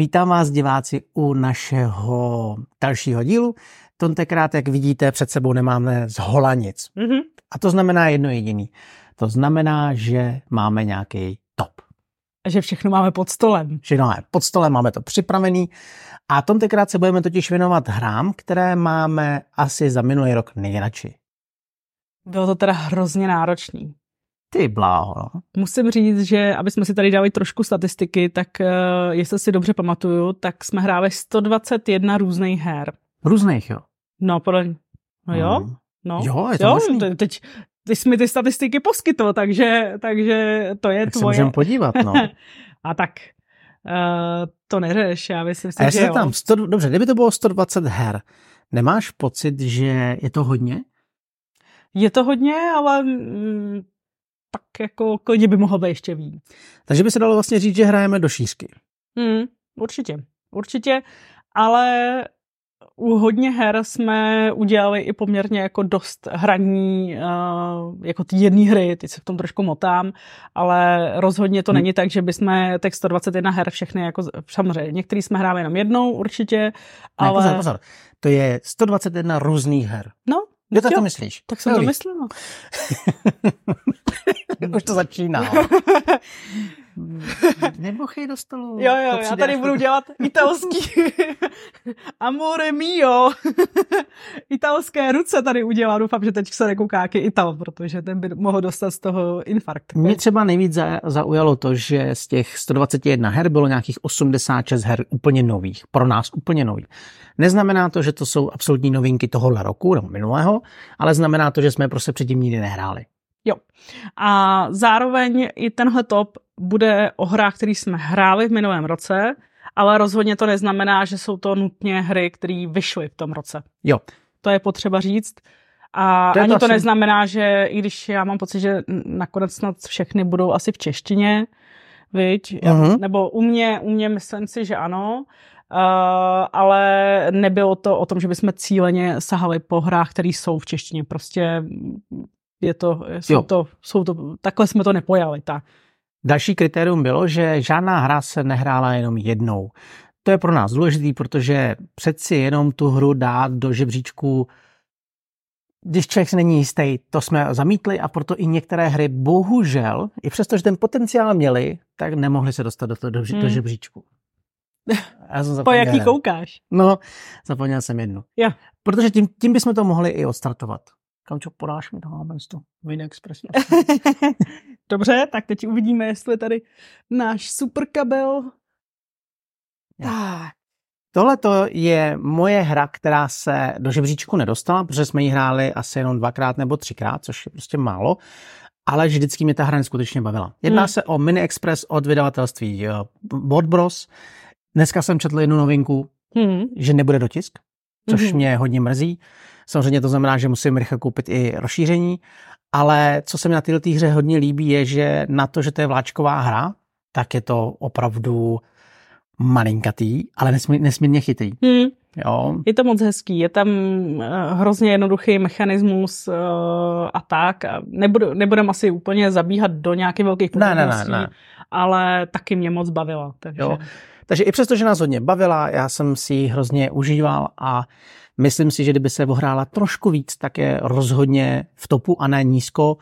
Vítám vás diváci u našeho dalšího dílu. Tentokrát, jak vidíte, před sebou nemáme z hola nic. Mm-hmm. A to znamená jedno jediný. To znamená, že máme nějaký top. A že všechno máme pod stolem. Všechno máme pod stolem, máme to připravený. A tentokrát se budeme totiž věnovat hrám, které máme asi za minulý rok nejradši. Bylo to teda hrozně náročný. Ty bláho. No. Musím říct, že aby jsme si tady dali trošku statistiky, tak uh, jestli si dobře pamatuju, tak jsme hráli 121 různých her. Různých, jo? No, podle... No jo? Hmm. No. Jo, je to jo, možný. teď ty jsi mi ty statistiky poskytl, takže, takže to je tak tvoje. Se podívat, no. A tak uh, to neřeš, já myslím si, A že tam, 100, dobře, kdyby to bylo 120 her, nemáš pocit, že je to hodně? Je to hodně, ale mm, pak jako klidně by mohlo být ještě víc. Takže by se dalo vlastně říct, že hrajeme do šířky. Hmm, určitě, určitě, ale u hodně her jsme udělali i poměrně jako dost hraní uh, jako ty jedné hry, teď se v tom trošku motám, ale rozhodně to hmm. není tak, že bychom těch 121 her všechny jako, samozřejmě, některý jsme hráli jenom jednou určitě, ale... Ne, pozor, pozor. To je 121 různých her. No, Kdo to, to myslíš? Tak jsem to myslela. Už to začíná. Nebuchej do stolu. Jo, jo, já tady budu dělat italský amore mio. Italské ruce tady udělá. Doufám, že teď se nekouká jaký Ital, protože ten by mohl dostat z toho infarkt. Mě třeba nejvíc zaujalo to, že z těch 121 her bylo nějakých 86 her úplně nových. Pro nás úplně nových. Neznamená to, že to jsou absolutní novinky tohohle roku nebo minulého, ale znamená to, že jsme prostě předtím nikdy nehráli. Jo. A zároveň i tenhle top bude o hrách, které jsme hráli v minulém roce, ale rozhodně to neznamená, že jsou to nutně hry, které vyšly v tom roce. Jo. To je potřeba říct. A to ani to, to asi... neznamená, že i když já mám pocit, že nakonec snad všechny budou asi v češtině, viď? Uh-huh. Nebo u mě, u mě myslím si, že ano, uh, ale nebylo to o tom, že bychom cíleně sahali po hrách, které jsou v češtině. Prostě je to, jsou to, jsou to, takhle jsme to nepojali. Tak. Další kritérium bylo, že žádná hra se nehrála jenom jednou. To je pro nás důležité, protože přeci jenom tu hru dát do žebříčku, když člověk není jistý, to jsme zamítli a proto i některé hry bohužel, i přesto, že ten potenciál měli, tak nemohli se dostat do, toho, do, hmm. do žebříčku. Já jsem po jaký koukáš? No, zapomněl jsem jednu. Jo. Protože tím, tím bychom to mohli i odstartovat. Kamčo, podáš mi toho to Vin Express. Dobře, tak teď uvidíme, jestli tady náš super kabel. Tak. Tohle je moje hra, která se do žebříčku nedostala, protože jsme ji hráli asi jenom dvakrát nebo třikrát, což je prostě málo, ale vždycky mě ta hra skutečně bavila. Jedná hmm. se o Mini Express od vydavatelství eh, Board Bros. Dneska jsem četl jednu novinku, hmm. že nebude dotisk, což hmm. mě hodně mrzí. Samozřejmě to znamená, že musím rychle koupit i rozšíření, ale co se mi na této hře hodně líbí, je, že na to, že to je vláčková hra, tak je to opravdu malinkatý, ale nesmír, nesmírně chytrý. Hmm. Jo. Je to moc hezký, je tam uh, hrozně jednoduchý mechanismus uh, a tak. Nebudu, nebudem asi úplně zabíhat do nějakých velkých ne, ne, ne, ne. ale taky mě moc bavila. Takže... Jo. takže i přesto, že nás hodně bavila, já jsem si ji hrozně užíval a Myslím si, že kdyby se ohrála trošku víc, tak je rozhodně v topu a ne nízko,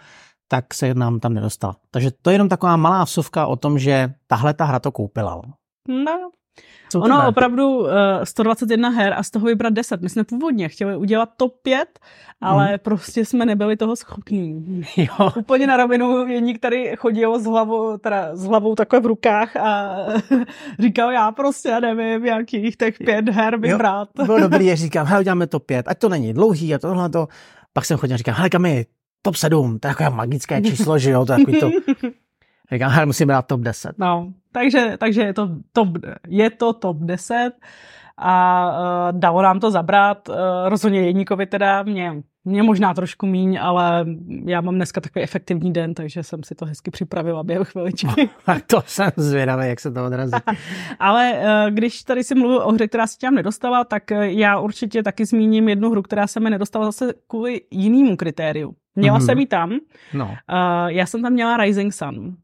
tak se nám tam nedostala. Takže to je jenom taková malá vsuvka o tom, že tahle ta hra to koupila. No, co ono tebe? opravdu uh, eh, 121 her a z toho vybrat 10. My jsme původně chtěli udělat top 5, ale hmm. prostě jsme nebyli toho schopní. Jo. Úplně na rovinu Jeník tady chodil s hlavou, teda s hlavou takhle v rukách a říkal, já prostě nevím, jakých těch pět her vybrat. Jo, bylo dobrý, říkám, hele, uděláme top 5, ať to není dlouhý a tohle to. Pak jsem chodil a říkal, hele, kam je top 7, to je takové magické číslo, že jo, to je takový to Říkám, hele, musíme dát top 10. No, takže, takže je, to top, je to top 10 a uh, dalo nám to zabrat. Uh, rozhodně jedníkovi teda mě, mě možná trošku míň, ale já mám dneska takový efektivní den, takže jsem si to hezky připravila během chviličky. tak to jsem zvědavý, jak se to odrazí. ale uh, když tady si mluvil o hře, která se tam nedostala, tak já určitě taky zmíním jednu hru, která se mi nedostala zase kvůli jinému kritériu. Měla mm-hmm. jsem ji tam. No. Uh, já jsem tam měla Rising Sun.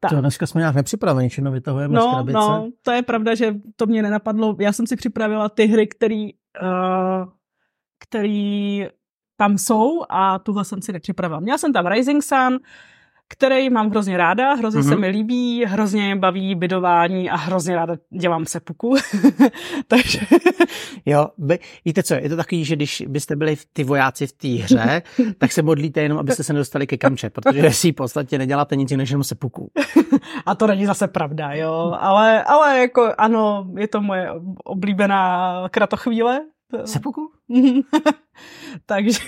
Tak. To dneska jsme nějak nepřipraveni, všechno vytahujeme no, z krabice. No, to je pravda, že to mě nenapadlo. Já jsem si připravila ty hry, který, uh, který tam jsou a tuhle jsem si nepřipravila. Měla jsem tam Rising Sun, který mám hrozně ráda, hrozně mm-hmm. se mhm. mi líbí, hrozně baví bydování a hrozně ráda dělám sepuku. Takže... jo, by, víte co, je to takový, že když byste byli ty vojáci v té hře, tak se modlíte jenom, abyste se nedostali ke kamče, protože si v podstatě neděláte nic než jenom sepuku. a to není zase pravda, jo, ale, ale jako ano, je to moje oblíbená kratochvíle, Sepuku? takže,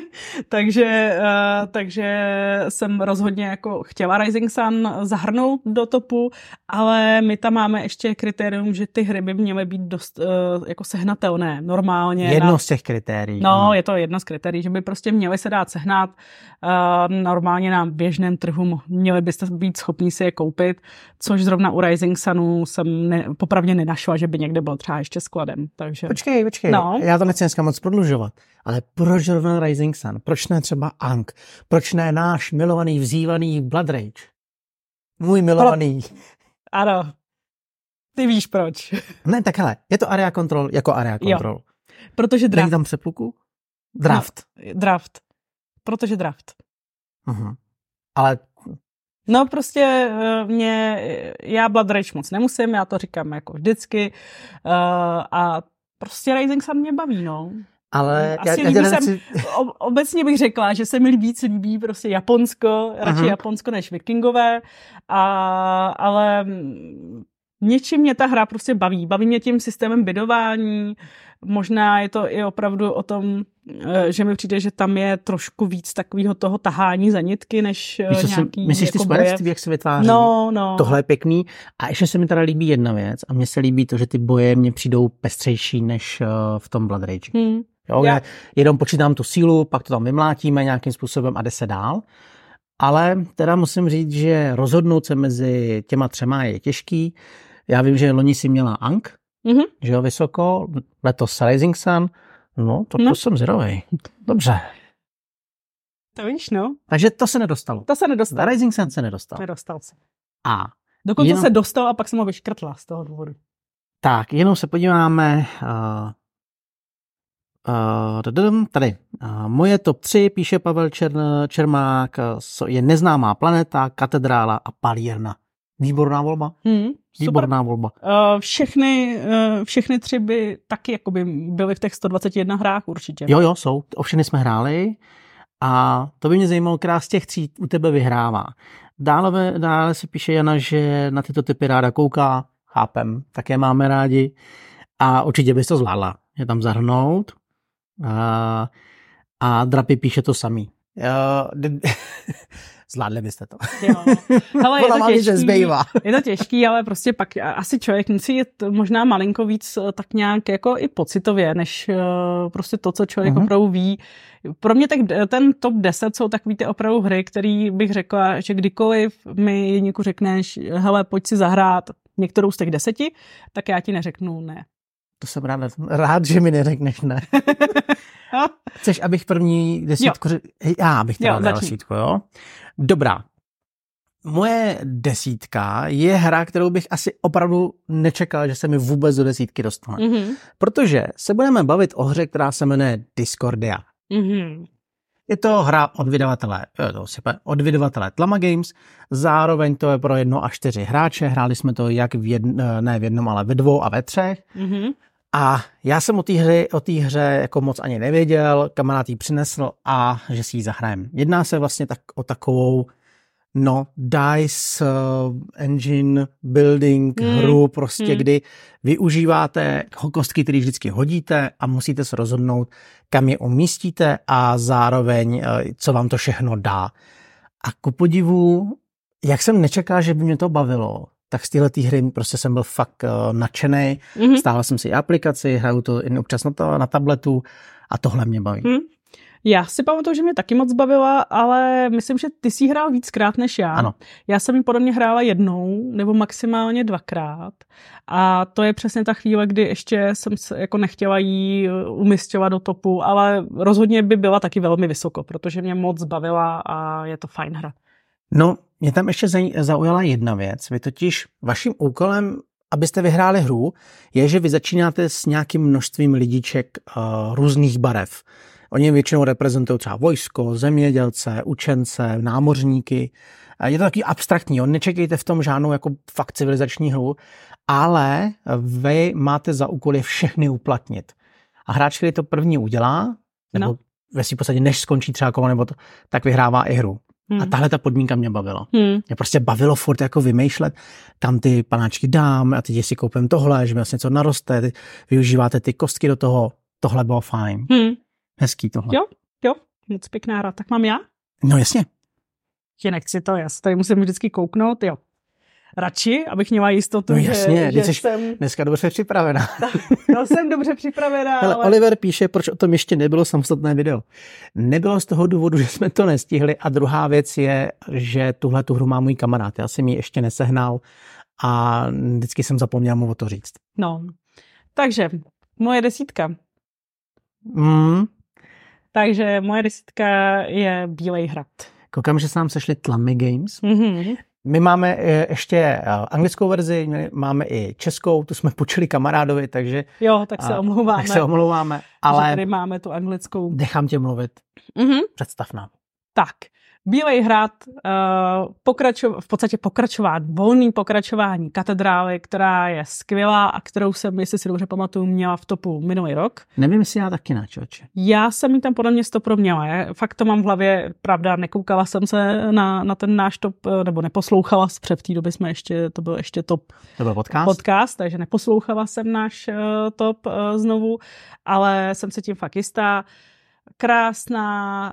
takže, uh, takže jsem rozhodně jako chtěla Rising Sun zahrnout do topu, ale my tam máme ještě kritérium, že ty hry by měly být dost uh, jako sehnatelné normálně. Jedno na... z těch kritérií. No, ano. je to jedno z kritérií, že by prostě měly se dát sehnat uh, normálně na běžném trhu, měli byste být schopni si je koupit, což zrovna u Rising Sunu jsem ne, popravdě nenašla, že by někde byl třeba ještě skladem. Takže... Počkej, počkej, no. já to nechci dneska moc prodlužovat. Ale proč zrovna Rising Sun? Proč ne třeba Ank? Proč ne náš milovaný, vzývaný Blood Rage? Můj milovaný. Pro... Ano. Ty víš proč. Ne, tak hele, je to area control jako area control. Jo. Protože draft. Není tam přepluku? Draft. No, draft. Protože draft. Uh-huh. Ale No prostě eh, mě, já Blood Rage moc nemusím, já to říkám jako vždycky uh, a prostě Rising Sun mě baví, no. Ale Asi já, já jsem, obecně bych řekla, že se mi víc líbí prostě Japonsko, radši uh-huh. Japonsko než Vikingové, a, ale něčím mě ta hra prostě baví. Baví mě tím systémem bydování, možná je to i opravdu o tom, eh, že mi přijde, že tam je trošku víc takového toho tahání za nitky, než eh, Víš, nějaký Myslíš jako ty jak se vytváří? No, no. Tohle je pěkný. A ještě se mi teda líbí jedna věc a mně se líbí to, že ty boje mně přijdou pestřejší než eh, v tom Blood Rage. Hmm. Jo, já jenom počítám tu sílu, pak to tam vymlátíme nějakým způsobem a jde se dál. Ale teda musím říct, že rozhodnout se mezi těma třema je těžký. Já vím, že loni si měla Ank, mm-hmm. že jo, vysoko, letos Rising Sun, no, to, no. to jsem zvědavý. Dobře. To víš, no. Takže to se nedostalo. To se nedostalo. Rising Sun se nedostal. Nedostal se. A. Dokonce jenom... se dostal a pak jsem ho vyškrtla z toho důvodu. Tak, jenom se podíváme. Uh, uh, tady. Uh, moje top 3, píše Pavel Čern, Čermák, je neznámá planeta, katedrála a palírna. Výborná volba. Hmm, Výborná super. volba. Uh, všechny, uh, všechny tři by taky jakoby byly v těch 121 hrách určitě. Jo, jo, jsou. O všechny jsme hráli. A to by mě zajímalo, která z těch tří u tebe vyhrává. Dále, dále se píše Jana, že na tyto typy ráda kouká. Chápem, také máme rádi. A určitě bys to zvládla. Je tam zahrnout. A, a Drapy píše to samý. Uh, Zvládli byste to. Jo. Hele, je, to těžký, je to těžký, ale prostě pak asi člověk musí jít možná malinko víc eh, tak nějak jako i pocitově, než uh, prostě to, co člověk uh-huh. opravdu ví. Pro mě tak ten top 10 jsou takový ty opravdu hry, který bych řekla, že kdykoliv mi někdo řekneš, hele, pojď si zahrát některou z těch deseti, tak já ti neřeknu ne. To jsem rád, rád že mi neřekneš ne. Chceš, abych první desítku řekl? Já bych teda dal desítku, jo? Dobrá. Moje desítka je hra, kterou bych asi opravdu nečekal, že se mi vůbec do desítky dostane. Mm-hmm. Protože se budeme bavit o hře, která se jmenuje Discordia. Mm-hmm. Je to hra od vydavatele, to od vydavatele Tlama Games, zároveň to je pro jedno až čtyři hráče, hráli jsme to jak v jedn, ne v jednom, ale ve dvou a ve třech. Mm-hmm. A já jsem o té hře, o té hře jako moc ani nevěděl, kamarád ji přinesl a že si ji zahrajem. Jedná se vlastně tak o takovou no, DICE uh, engine building mm. hru, prostě mm. kdy využíváte kostky, které vždycky hodíte a musíte se rozhodnout, kam je umístíte a zároveň, uh, co vám to všechno dá. A ku podivu, jak jsem nečekal, že by mě to bavilo, tak z téhle hry prostě jsem byl fakt uh, nadšený. Mm-hmm. Stáhl jsem si aplikaci, hraju to občas na, to, na tabletu a tohle mě baví. Mm. Já si pamatuju, že mě taky moc bavila, ale myslím, že ty jsi hrál víckrát než já. Ano. Já jsem ji podobně hrála jednou nebo maximálně dvakrát. A to je přesně ta chvíle, kdy ještě jsem se jako nechtěla jí eh, umistovat do topu, ale rozhodně by byla taky velmi vysoko, protože mě moc bavila a je to fajn hra. No, mě tam ještě zaujala jedna věc. Vy totiž vaším úkolem, abyste vyhráli hru, je, že vy začínáte s nějakým množstvím lidiček uh, různých barev. Oni většinou reprezentují třeba vojsko, zemědělce, učence, námořníky. Je to takový abstraktní, on nečekejte v tom žádnou jako fakt civilizační hru, ale vy máte za úkol je všechny uplatnit. A hráč, který to první udělá, nebo no. ve svým podstatě než skončí třeba kolo, nebo to, tak vyhrává i hru. Hmm. A tahle ta podmínka mě bavila. Hmm. Mě prostě bavilo furt jako vymýšlet, kam ty panáčky dám a teď si koupím tohle, že mi vlastně něco naroste, ty využíváte ty kostky do toho. Tohle bylo fajn. Hmm. Hezký tohle. Jo, jo, moc pěkná hra. Tak mám já? No jasně. Je nechci to, já tady musím vždycky kouknout, jo radši, abych měla jistotu, no jasně, že, že jsem... dneska dobře připravená. no jsem dobře připravená, ale... ale... Oliver píše, proč o tom ještě nebylo samostatné video. Nebylo z toho důvodu, že jsme to nestihli a druhá věc je, že tuhle tu hru má můj kamarád. Já jsem ji ještě nesehnal a vždycky jsem zapomněl mu o to říct. No, takže moje desítka. Mm. Takže moje desítka je Bílej hrad. Koukám, že se nám sešli Tlamy Games. Mm-hmm. My máme eh, ještě eh, anglickou verzi, máme i českou, tu jsme počuli kamarádovi, takže... Jo, tak se omlouváme. Tak se omlouváme, ale... tady máme tu anglickou. Nechám tě mluvit. Mm-hmm. Představ nám. Tak, Bílej hrad, uh, pokračo, v podstatě pokračovat, volný pokračování katedrály, která je skvělá a kterou jsem, jestli si dobře pamatuju, měla v topu minulý rok. Nevím, jestli já taky na čoče. Já jsem ji tam podle mě stopro měla. Já fakt to mám v hlavě, pravda, nekoukala jsem se na, na ten náš top, eh, nebo neposlouchala, před té doby jsme ještě, to byl ještě top to byl podcast. podcast, takže neposlouchala jsem náš uh, top uh, znovu, ale jsem se tím fakt jistá. Krásná,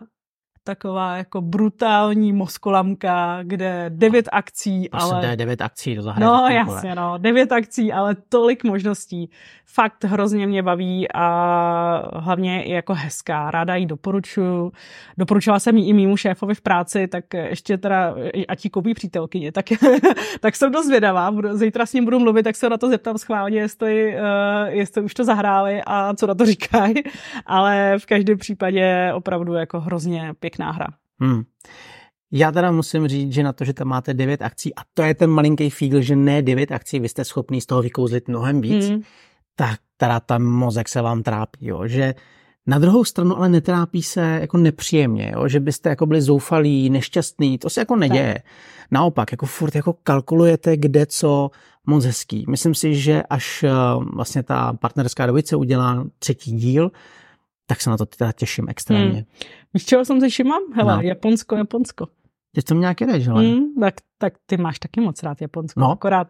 taková jako brutální moskolamka, kde devět akcí, Prosím, ale... devět akcí do zahrady. No jasně, no, devět akcí, ale tolik možností. Fakt hrozně mě baví a hlavně je jako hezká. Ráda ji doporučuju. Doporučila jsem ji i mýmu šéfovi v práci, tak ještě teda, a ti koupí přítelkyně, tak, tak jsem dost zvědavá. Zítra s ním budu mluvit, tak se na to zeptám schválně, jestli, uh, jestli už to zahráli a co na to říkají. Ale v každém případě opravdu jako hrozně pěkná pěkná hra. Hmm. Já teda musím říct, že na to, že tam máte devět akcí, a to je ten malinký fígl, že ne devět akcí, vy jste schopný z toho vykouzlit mnohem víc, hmm. tak teda ten mozek se vám trápí, jo, že na druhou stranu ale netrápí se jako nepříjemně, jo? že byste jako byli zoufalí, nešťastný, to se jako neděje. Tak. Naopak, jako furt jako kalkulujete, kde co moc hezký. Myslím si, že až eh, vlastně ta partnerská dvojice udělá třetí díl, tak se na to teda těším extrémně. Hmm. Víš, čeho jsem se všimla? Hele, no. Japonsko, Japonsko. Ty to nějak jedeš, hele. Hmm, tak, tak ty máš taky moc rád Japonsko. No. Akorát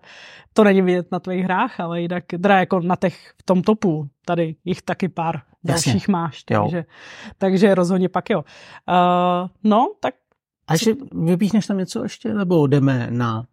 to není vidět na tvých hrách, ale jinak teda jako na těch v tom topu, tady jich taky pár Jasně. dalších máš. Takže, takže rozhodně pak jo. Uh, no, tak... A ještě vypíchneš tam něco ještě, nebo jdeme na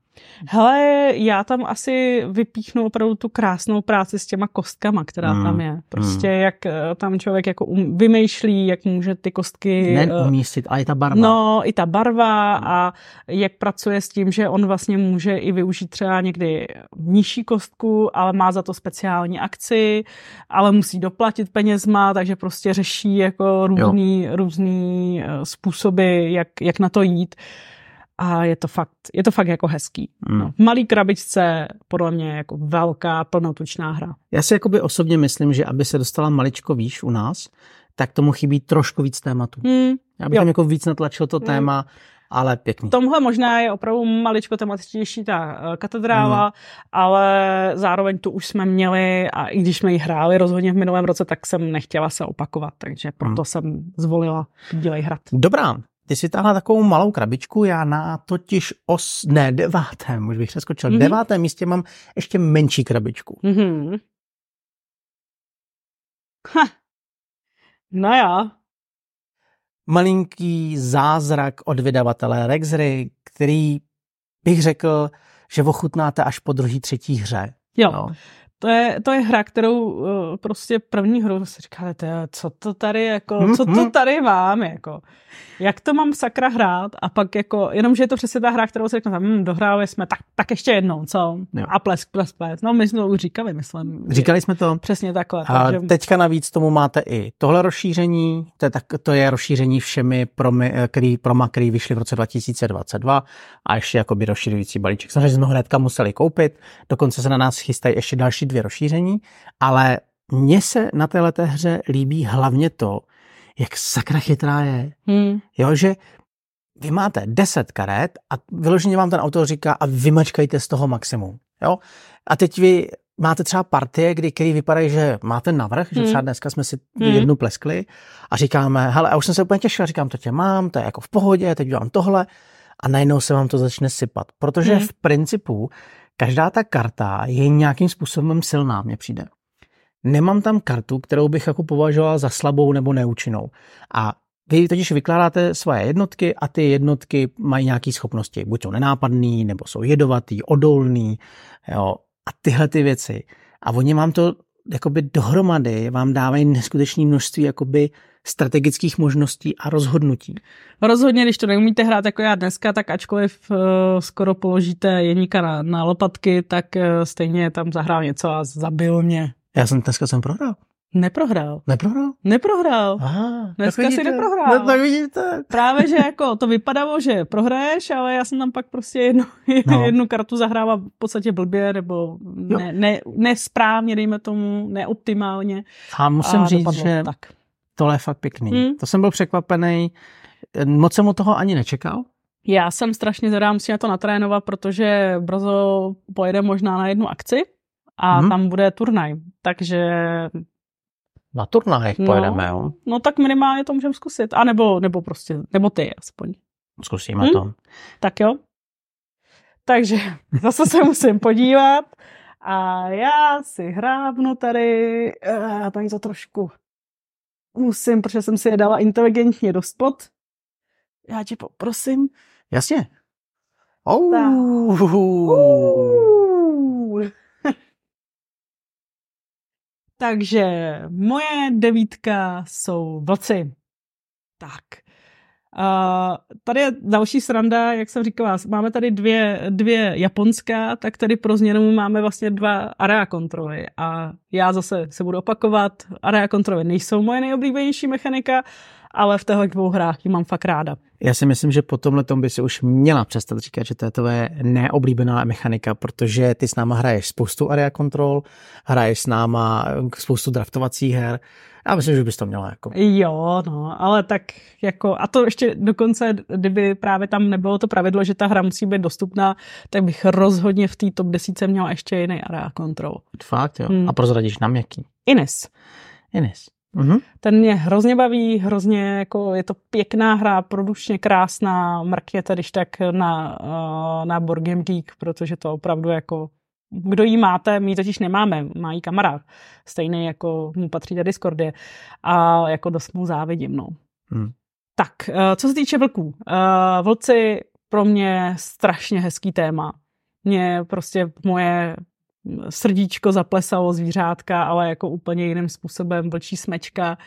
Hele, já tam asi vypíchnu opravdu tu krásnou práci s těma kostkama, která mm, tam je. Prostě mm. jak eh, tam člověk jako um, vymýšlí, jak může ty kostky... Ne eh, umístit, ale i ta barva. No, i ta barva a jak pracuje s tím, že on vlastně může i využít třeba někdy nižší kostku, ale má za to speciální akci, ale musí doplatit penězma, takže prostě řeší jako různý, různý eh, způsoby, jak, jak na to jít a je to fakt, je to fakt jako hezký. Mm. No. V malý krabičce podle mě jako velká plnotučná hra. Já si jakoby osobně myslím, že aby se dostala maličko výš u nás, tak tomu chybí trošku víc tématu. Mm. Já bych jo. tam jako víc natlačil to mm. téma, ale pěkný. Tomhle možná je opravdu maličko tematičtější ta uh, katedrála, mm. ale zároveň tu už jsme měli a i když jsme ji hráli rozhodně v minulém roce, tak jsem nechtěla se opakovat, takže proto mm. jsem zvolila Bílej hrad. Dobrá, ty si táhla takovou malou krabičku, já na totiž os, ne, devátém, už bych přeskočil, mm-hmm. devátém místě mám ještě menší krabičku. Mm-hmm. Ha. No jo. Malinký zázrak od vydavatele Rexry, který bych řekl, že ochutnáte až po druhý, třetí hře. Jo. No. To je, to je hra, kterou uh, prostě první hru si říkáte, co to tady jako, co to mhm. tady mám, jako. Jak to mám sakra hrát a pak jako, jenomže je to přesně ta hra, kterou si řeknete, hm, dohráli jsme, tak, tak ještě jednou, co? Jo. A plesk, plesk, plesk. No my jsme to už říkali, myslím. Říkali jsme to. Přesně takhle. A takže... teďka navíc tomu máte i tohle rozšíření, to je, tak, to je rozšíření všemi promy, který, proma, který vyšly v roce 2022 a ještě jakoby rozšiřující balíček. Samozřejmě jsme ho hnedka museli koupit, dokonce se na nás chystají ještě další dvě rozšíření, ale mně se na této hře líbí hlavně to, jak sakra chytrá je. Hmm. Jo, že vy máte 10 karet a vyloženě vám ten autor říká a vymačkajte z toho maximum. Jo? A teď vy máte třeba partie, kdy, který vypadají, že máte navrh, hmm. že třeba dneska jsme si hmm. jednu pleskli a říkáme, hele, a už jsem se úplně těšil, říkám, to tě mám, to je jako v pohodě, teď dělám tohle a najednou se vám to začne sypat. Protože hmm. v principu každá ta karta je nějakým způsobem silná, mně přijde. Nemám tam kartu, kterou bych jako považoval za slabou nebo neúčinnou. A vy totiž vykládáte svoje jednotky a ty jednotky mají nějaké schopnosti. Buď jsou nenápadný, nebo jsou jedovatý, odolný, jo, a tyhle ty věci. A oni vám to jakoby dohromady vám dávají neskutečné množství jakoby strategických možností a rozhodnutí. Rozhodně, když to neumíte hrát jako já dneska, tak ačkoliv uh, skoro položíte jedníka na, na lopatky, tak uh, stejně tam zahrál něco a zabil mě. Já jsem dneska jsem prohrál. Neprohrál. Neprohrál? Neprohrál. Aha, Dneska si neprohrál. No, tak vidíte. Právě, že jako to vypadalo, že prohraješ, ale já jsem tam pak prostě jednu, no. jednu kartu zahrával v podstatě blbě, nebo ne, ne, nesprávně, dejme tomu, neoptimálně. A musím a říct, že tak. Tohle je fakt pěkný. Hmm. To jsem byl překvapený. Moc jsem u toho ani nečekal. Já jsem strašně zvedá, musím na to natrénovat, protože brzo pojede možná na jednu akci a hmm. tam bude turnaj. Takže na turnaj no, pojedeme, jo? No tak minimálně to můžeme zkusit. A nebo, nebo prostě, nebo ty aspoň. Zkusíme hmm? to. Tak jo. Takže zase se musím podívat. A já si hrábnu tady, já tady to trošku musím, protože jsem si je dala inteligentně do spod. Já tě poprosím. Jasně. Oh. Takže moje devítka jsou vlci. Tak. Uh, tady je další sranda, jak jsem říkala, máme tady dvě, dvě japonská, tak tady pro změnu máme vlastně dva area kontroly. A já zase se budu opakovat, area kontroly nejsou moje nejoblíbenější mechanika, ale v těchto dvou hrách ji mám fakt ráda. Já si myslím, že po tomhle by si už měla přestat říkat, že to je tvoje neoblíbená mechanika, protože ty s náma hraješ spoustu area control, hraješ s náma spoustu draftovacích her. Já myslím, že bys to měla jako. Jo, no, ale tak jako, a to ještě dokonce, kdyby právě tam nebylo to pravidlo, že ta hra musí být dostupná, tak bych rozhodně v té top 10 měla ještě jiný area control. Fakt, jo. Hmm. A prozradíš nám jaký? Ines. Ines. Mm-hmm. Ten mě hrozně baví, hrozně jako je to pěkná hra, produčně krásná, mrkněte když tak na, eh, na Board Game Geek, protože to opravdu jako kdo jí máte, my ji totiž nemáme, má jí kamarád, stejný jako mu patří ta Discordie a jako dost mu závidím, no. Hmm. Tak, eh, co se týče vlků. Eh, vlci pro mě strašně hezký téma. Mě prostě moje srdíčko zaplesalo zvířátka, ale jako úplně jiným způsobem, vlčí smečka.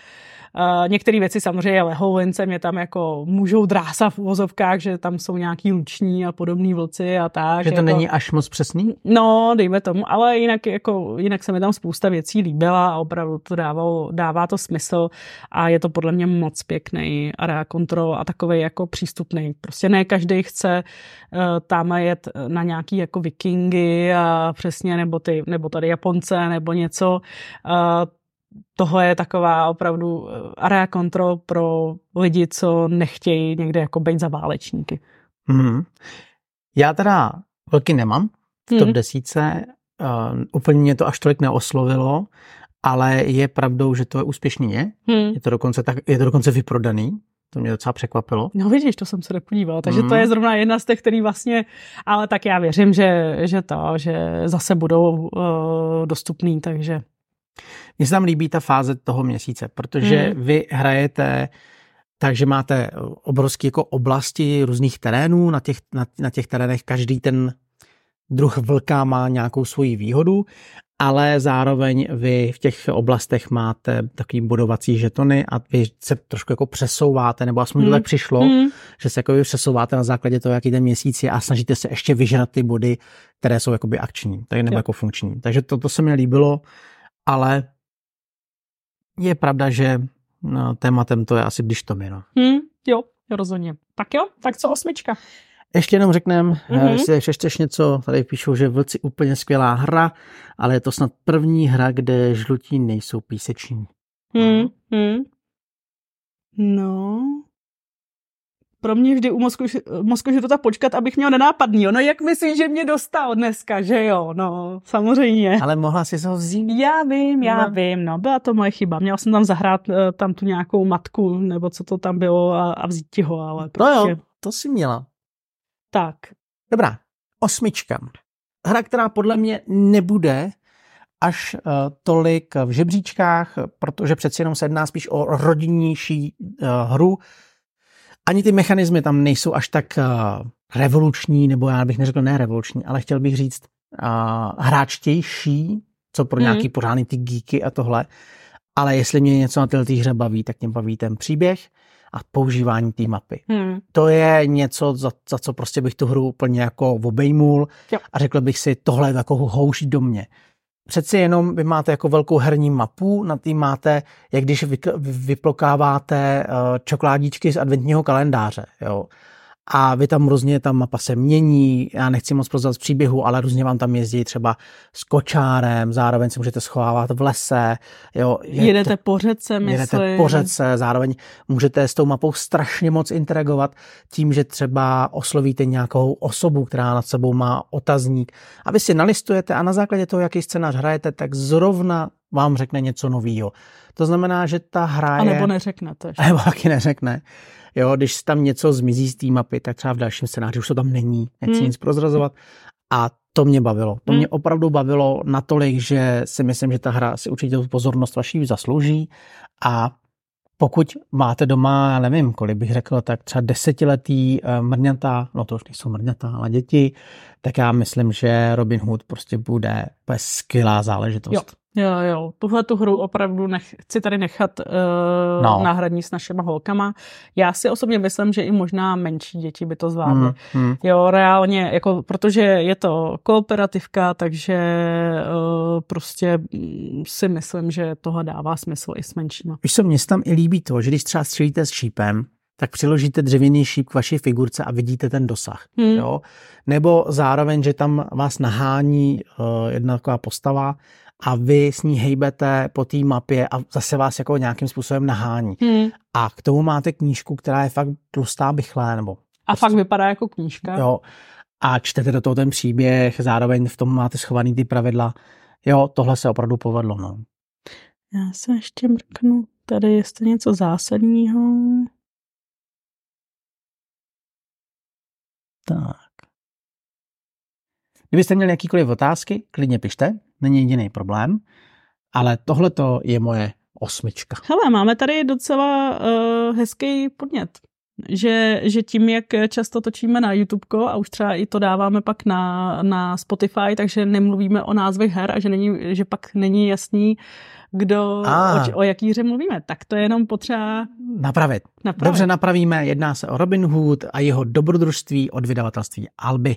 Uh, Některé věci samozřejmě lehovince mě tam jako můžou drásat v uvozovkách, že tam jsou nějaký luční a podobný vlci a tak. Že to jako, není až moc přesný? No, dejme tomu, ale jinak, jako, jinak se mi tam spousta věcí líbila a opravdu to dávalo, dává to smysl a je to podle mě moc pěkný area control a takový jako přístupný. Prostě ne každý chce uh, tam jet na nějaký jako vikingy a přesně nebo, ty, nebo tady Japonce nebo něco. Uh, toho je taková opravdu eh, area control pro lidi, co nechtějí někde jako být za válečníky. Hmm. Já teda velký nemám v top hmm. desíce, uh, úplně mě to až tolik neoslovilo, ale je pravdou, že to je úspěšný je. Hmm. Je, to dokonce tak, je to dokonce vyprodaný, to mě docela překvapilo. No vidíš, to jsem se nepodívala, takže mm. to je hmm. zrovna jedna z těch, který vlastně, ale tak já věřím, že, že to, že zase budou uh, dostupný, takže mně se tam líbí ta fáze toho měsíce, protože hmm. vy hrajete takže máte obrovské jako oblasti různých terénů, na těch, na, na těch terénech každý ten druh vlka má nějakou svoji výhodu, ale zároveň vy v těch oblastech máte takový budovací žetony a vy se trošku jako přesouváte, nebo aspoň mm. to tak přišlo, mm. že se jako přesouváte na základě toho, jaký ten měsíc je a snažíte se ještě vyžrat ty body, které jsou jakoby akční, tak nebo jo. jako funkční. Takže to, to se mi líbilo, ale je pravda, že no, tématem to je asi když to mi, no. Mm, jo, rozhodně. Tak jo, tak co osmička? Ještě jenom řeknem, mm-hmm. jestli přečteš něco, tady píšou, že Vlci úplně skvělá hra, ale je to snad první hra, kde žlutí nejsou píseční. Mm, mm. No, pro mě vždy u mozku, mozku že to tak počkat, abych měl nenápadný. No jak myslíš, že mě dostal dneska, že jo? No, samozřejmě. Ale mohla si ho vzít? Já vím, já no. vím, no, byla to moje chyba. Měla jsem tam zahrát uh, tam tu nějakou matku, nebo co to tam bylo a, a vzít ti ho, ale prostě... No jo, to si měla. Tak. Dobrá, osmička. Hra, která podle mě nebude až uh, tolik v žebříčkách, protože přeci jenom se jedná spíš o rodinnější uh, hru. Ani ty mechanismy tam nejsou až tak uh, revoluční, nebo já bych neřekl ne revoluční, ale chtěl bych říct uh, hráčtější, co pro mm. nějaký pořádný ty geeky a tohle. Ale jestli mě něco na této hře baví, tak mě baví ten příběh a používání té mapy. Hmm. To je něco, za, za co prostě bych tu hru úplně jako obejmul jo. a řekl bych si, tohle je jako houší do mě. Přeci jenom vy máte jako velkou herní mapu, na tým máte, jak když vyplokáváte uh, čokoládičky z adventního kalendáře. Jo a vy tam různě, ta mapa se mění, já nechci moc prozat z příběhu, ale různě vám tam jezdí třeba s kočárem, zároveň se můžete schovávat v lese. Jo, je jedete po řece, myslím. Jedete po řece, zároveň můžete s tou mapou strašně moc interagovat tím, že třeba oslovíte nějakou osobu, která nad sebou má otazník a vy si nalistujete a na základě toho, jaký scénář hrajete, tak zrovna vám řekne něco nového. To znamená, že ta hra je... A nebo neřekne to. A nebo taky neřekne. Jo, když tam něco zmizí z té mapy, tak třeba v dalším scénáři už to tam není, nechci hmm. nic prozrazovat. A to mě bavilo. To hmm. mě opravdu bavilo natolik, že si myslím, že ta hra si určitě tu pozornost vaší zaslouží a pokud máte doma, já nevím, kolik bych řekl, tak třeba desetiletý uh, mrňata, no to už nejsou mrňata, ale děti, tak já myslím, že Robin Hood prostě bude skvělá záležitost. Jo. Jo, jo, tuhle tu hru opravdu nech, chci tady nechat uh, no. náhradní s našima holkama. Já si osobně myslím, že i možná menší děti by to zvládly. Mm, mm. Jo, reálně, jako, protože je to kooperativka, takže uh, prostě si myslím, že toho dává smysl i s menšíma. Víš co, mně se tam i líbí to, že když třeba střelíte s šípem, tak přiložíte dřevěný šíp k vaší figurce a vidíte ten dosah. Hmm. Jo? Nebo zároveň, že tam vás nahání uh, jedna taková postava a vy s ní hejbete po té mapě a zase vás jako nějakým způsobem nahání. Hmm. A k tomu máte knížku, která je fakt tlustá bychlé, nebo... A fakt vypadá jako knížka. Jo. A čtete do toho ten příběh, zároveň v tom máte schovaný ty pravidla. Jo, tohle se opravdu povedlo, no. Já se ještě mrknu, tady je to něco zásadního. Tak. Kdybyste měli jakýkoliv otázky, klidně pište, není jediný problém, ale tohle je moje osmička. Hele, máme tady docela uh, hezký podnět. Že, že tím, jak často točíme na YouTube a už třeba i to dáváme pak na, na Spotify, takže nemluvíme o názvech her a že, není, že pak není jasný, kdo, o, o jaký hře mluvíme. Tak to je jenom potřeba napravit. napravit. Dobře napravíme, jedná se o Robin Hood a jeho dobrodružství od vydavatelství Alby.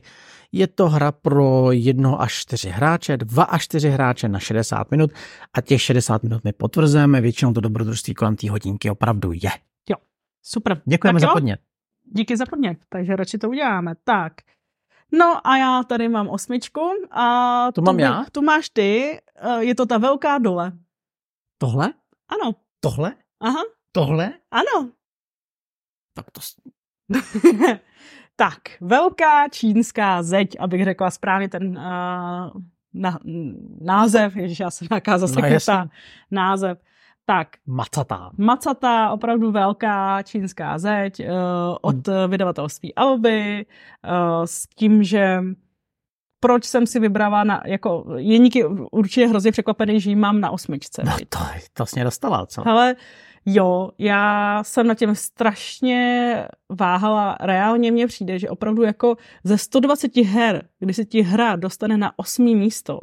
Je to hra pro jedno až čtyři hráče, dva až čtyři hráče na 60 minut a těch 60 minut my potvrzujeme, většinou to dobrodružství kolem té hodinky opravdu je. Super. Děkujeme tak za podnět. Díky za podnět, takže radši to uděláme. Tak, No a já tady mám osmičku a tu, mám já? tu máš ty, eh, je to ta velká dole. Tohle? Ano. Tohle? Aha. Tohle? Ano. Tak to... tak, velká čínská zeď, abych řekla správně ten uh, na, název, ježiš, já jsem nějaká zase no, název. Tak. Macatá. Macatá, opravdu velká čínská zeď uh, od hmm. vydavatelství Alby uh, s tím, že proč jsem si vybrala na, jako Jeník je určitě hrozně překvapený, že ji mám na osmičce. No to, to jsi mě dostala, co? Ale Jo, já jsem na těm strašně váhala. Reálně mně přijde, že opravdu jako ze 120 her, kdy se ti hra dostane na osmý místo,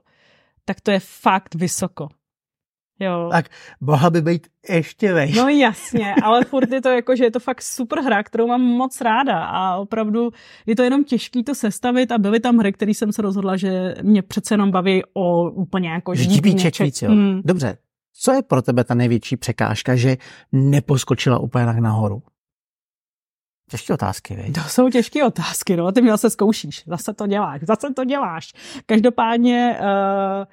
tak to je fakt vysoko. Jo. Tak mohla by být ještě vejš. No jasně, ale furt je to jako, že je to fakt super hra, kterou mám moc ráda a opravdu je to jenom těžký to sestavit a byly tam hry, které jsem se rozhodla, že mě přece jenom baví o úplně jako ždípí víc, jo. Hmm. Dobře, co je pro tebe ta největší překážka, že neposkočila úplně tak nahoru? Těžké otázky, vej. To jsou těžké otázky, no. Ty mě zase zkoušíš. Zase to děláš. Zase to děláš. Každopádně, uh,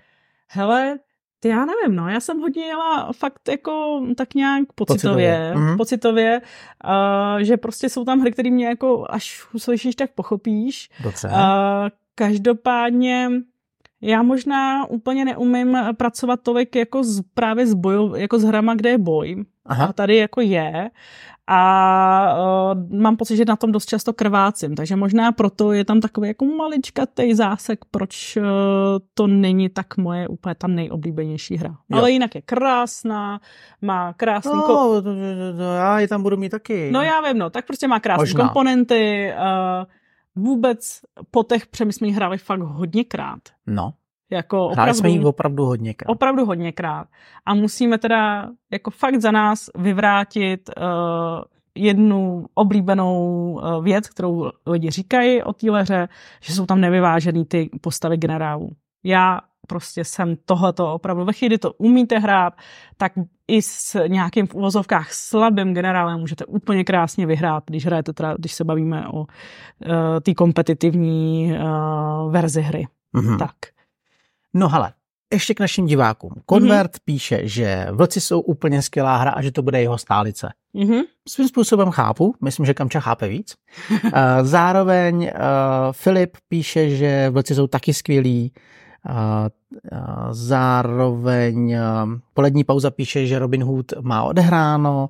hele, ty já nevím, no, já jsem hodně jela fakt jako tak nějak pocitově, pocitově, mm-hmm. pocitově uh, že prostě jsou tam hry, které mě jako až uslyšíš, tak pochopíš. Dobře. Uh, každopádně já možná úplně neumím pracovat tolik jako z, právě s bojou, jako s hrama, kde je boj. Aha. A tady jako je. A uh, mám pocit, že na tom dost často krvácím, takže možná proto je tam takový jako maličkatý zásek, proč uh, to není tak moje úplně ta nejoblíbenější hra. Jo. Ale jinak je krásná, má krásný... No, ko- to, to, to, já ji tam budu mít taky. No já vím, no, tak prostě má krásné komponenty, uh, vůbec po těch přemyslených hrali fakt hodněkrát. No. Jako opravdu, jsme jí opravdu hodněkrát. Opravdu hodněkrát. A musíme teda jako fakt za nás vyvrátit uh, jednu oblíbenou uh, věc, kterou lidi říkají o téhle že jsou tam nevyvážený ty postavy generálů. Já prostě jsem tohleto opravdu, ve chvíli, to umíte hrát, tak i s nějakým v uvozovkách slabým generálem můžete úplně krásně vyhrát, když hrajete teda, když se bavíme o uh, té kompetitivní uh, verzi hry. Mm-hmm. Tak. No hele, ještě k našim divákům. Konvert mm-hmm. píše, že Vlci jsou úplně skvělá hra a že to bude jeho stálice. Mm-hmm. Svým způsobem chápu, myslím, že Kamča chápe víc. Zároveň uh, Filip píše, že Vlci jsou taky skvělí. Zároveň polední pauza píše, že Robin Hood má odehráno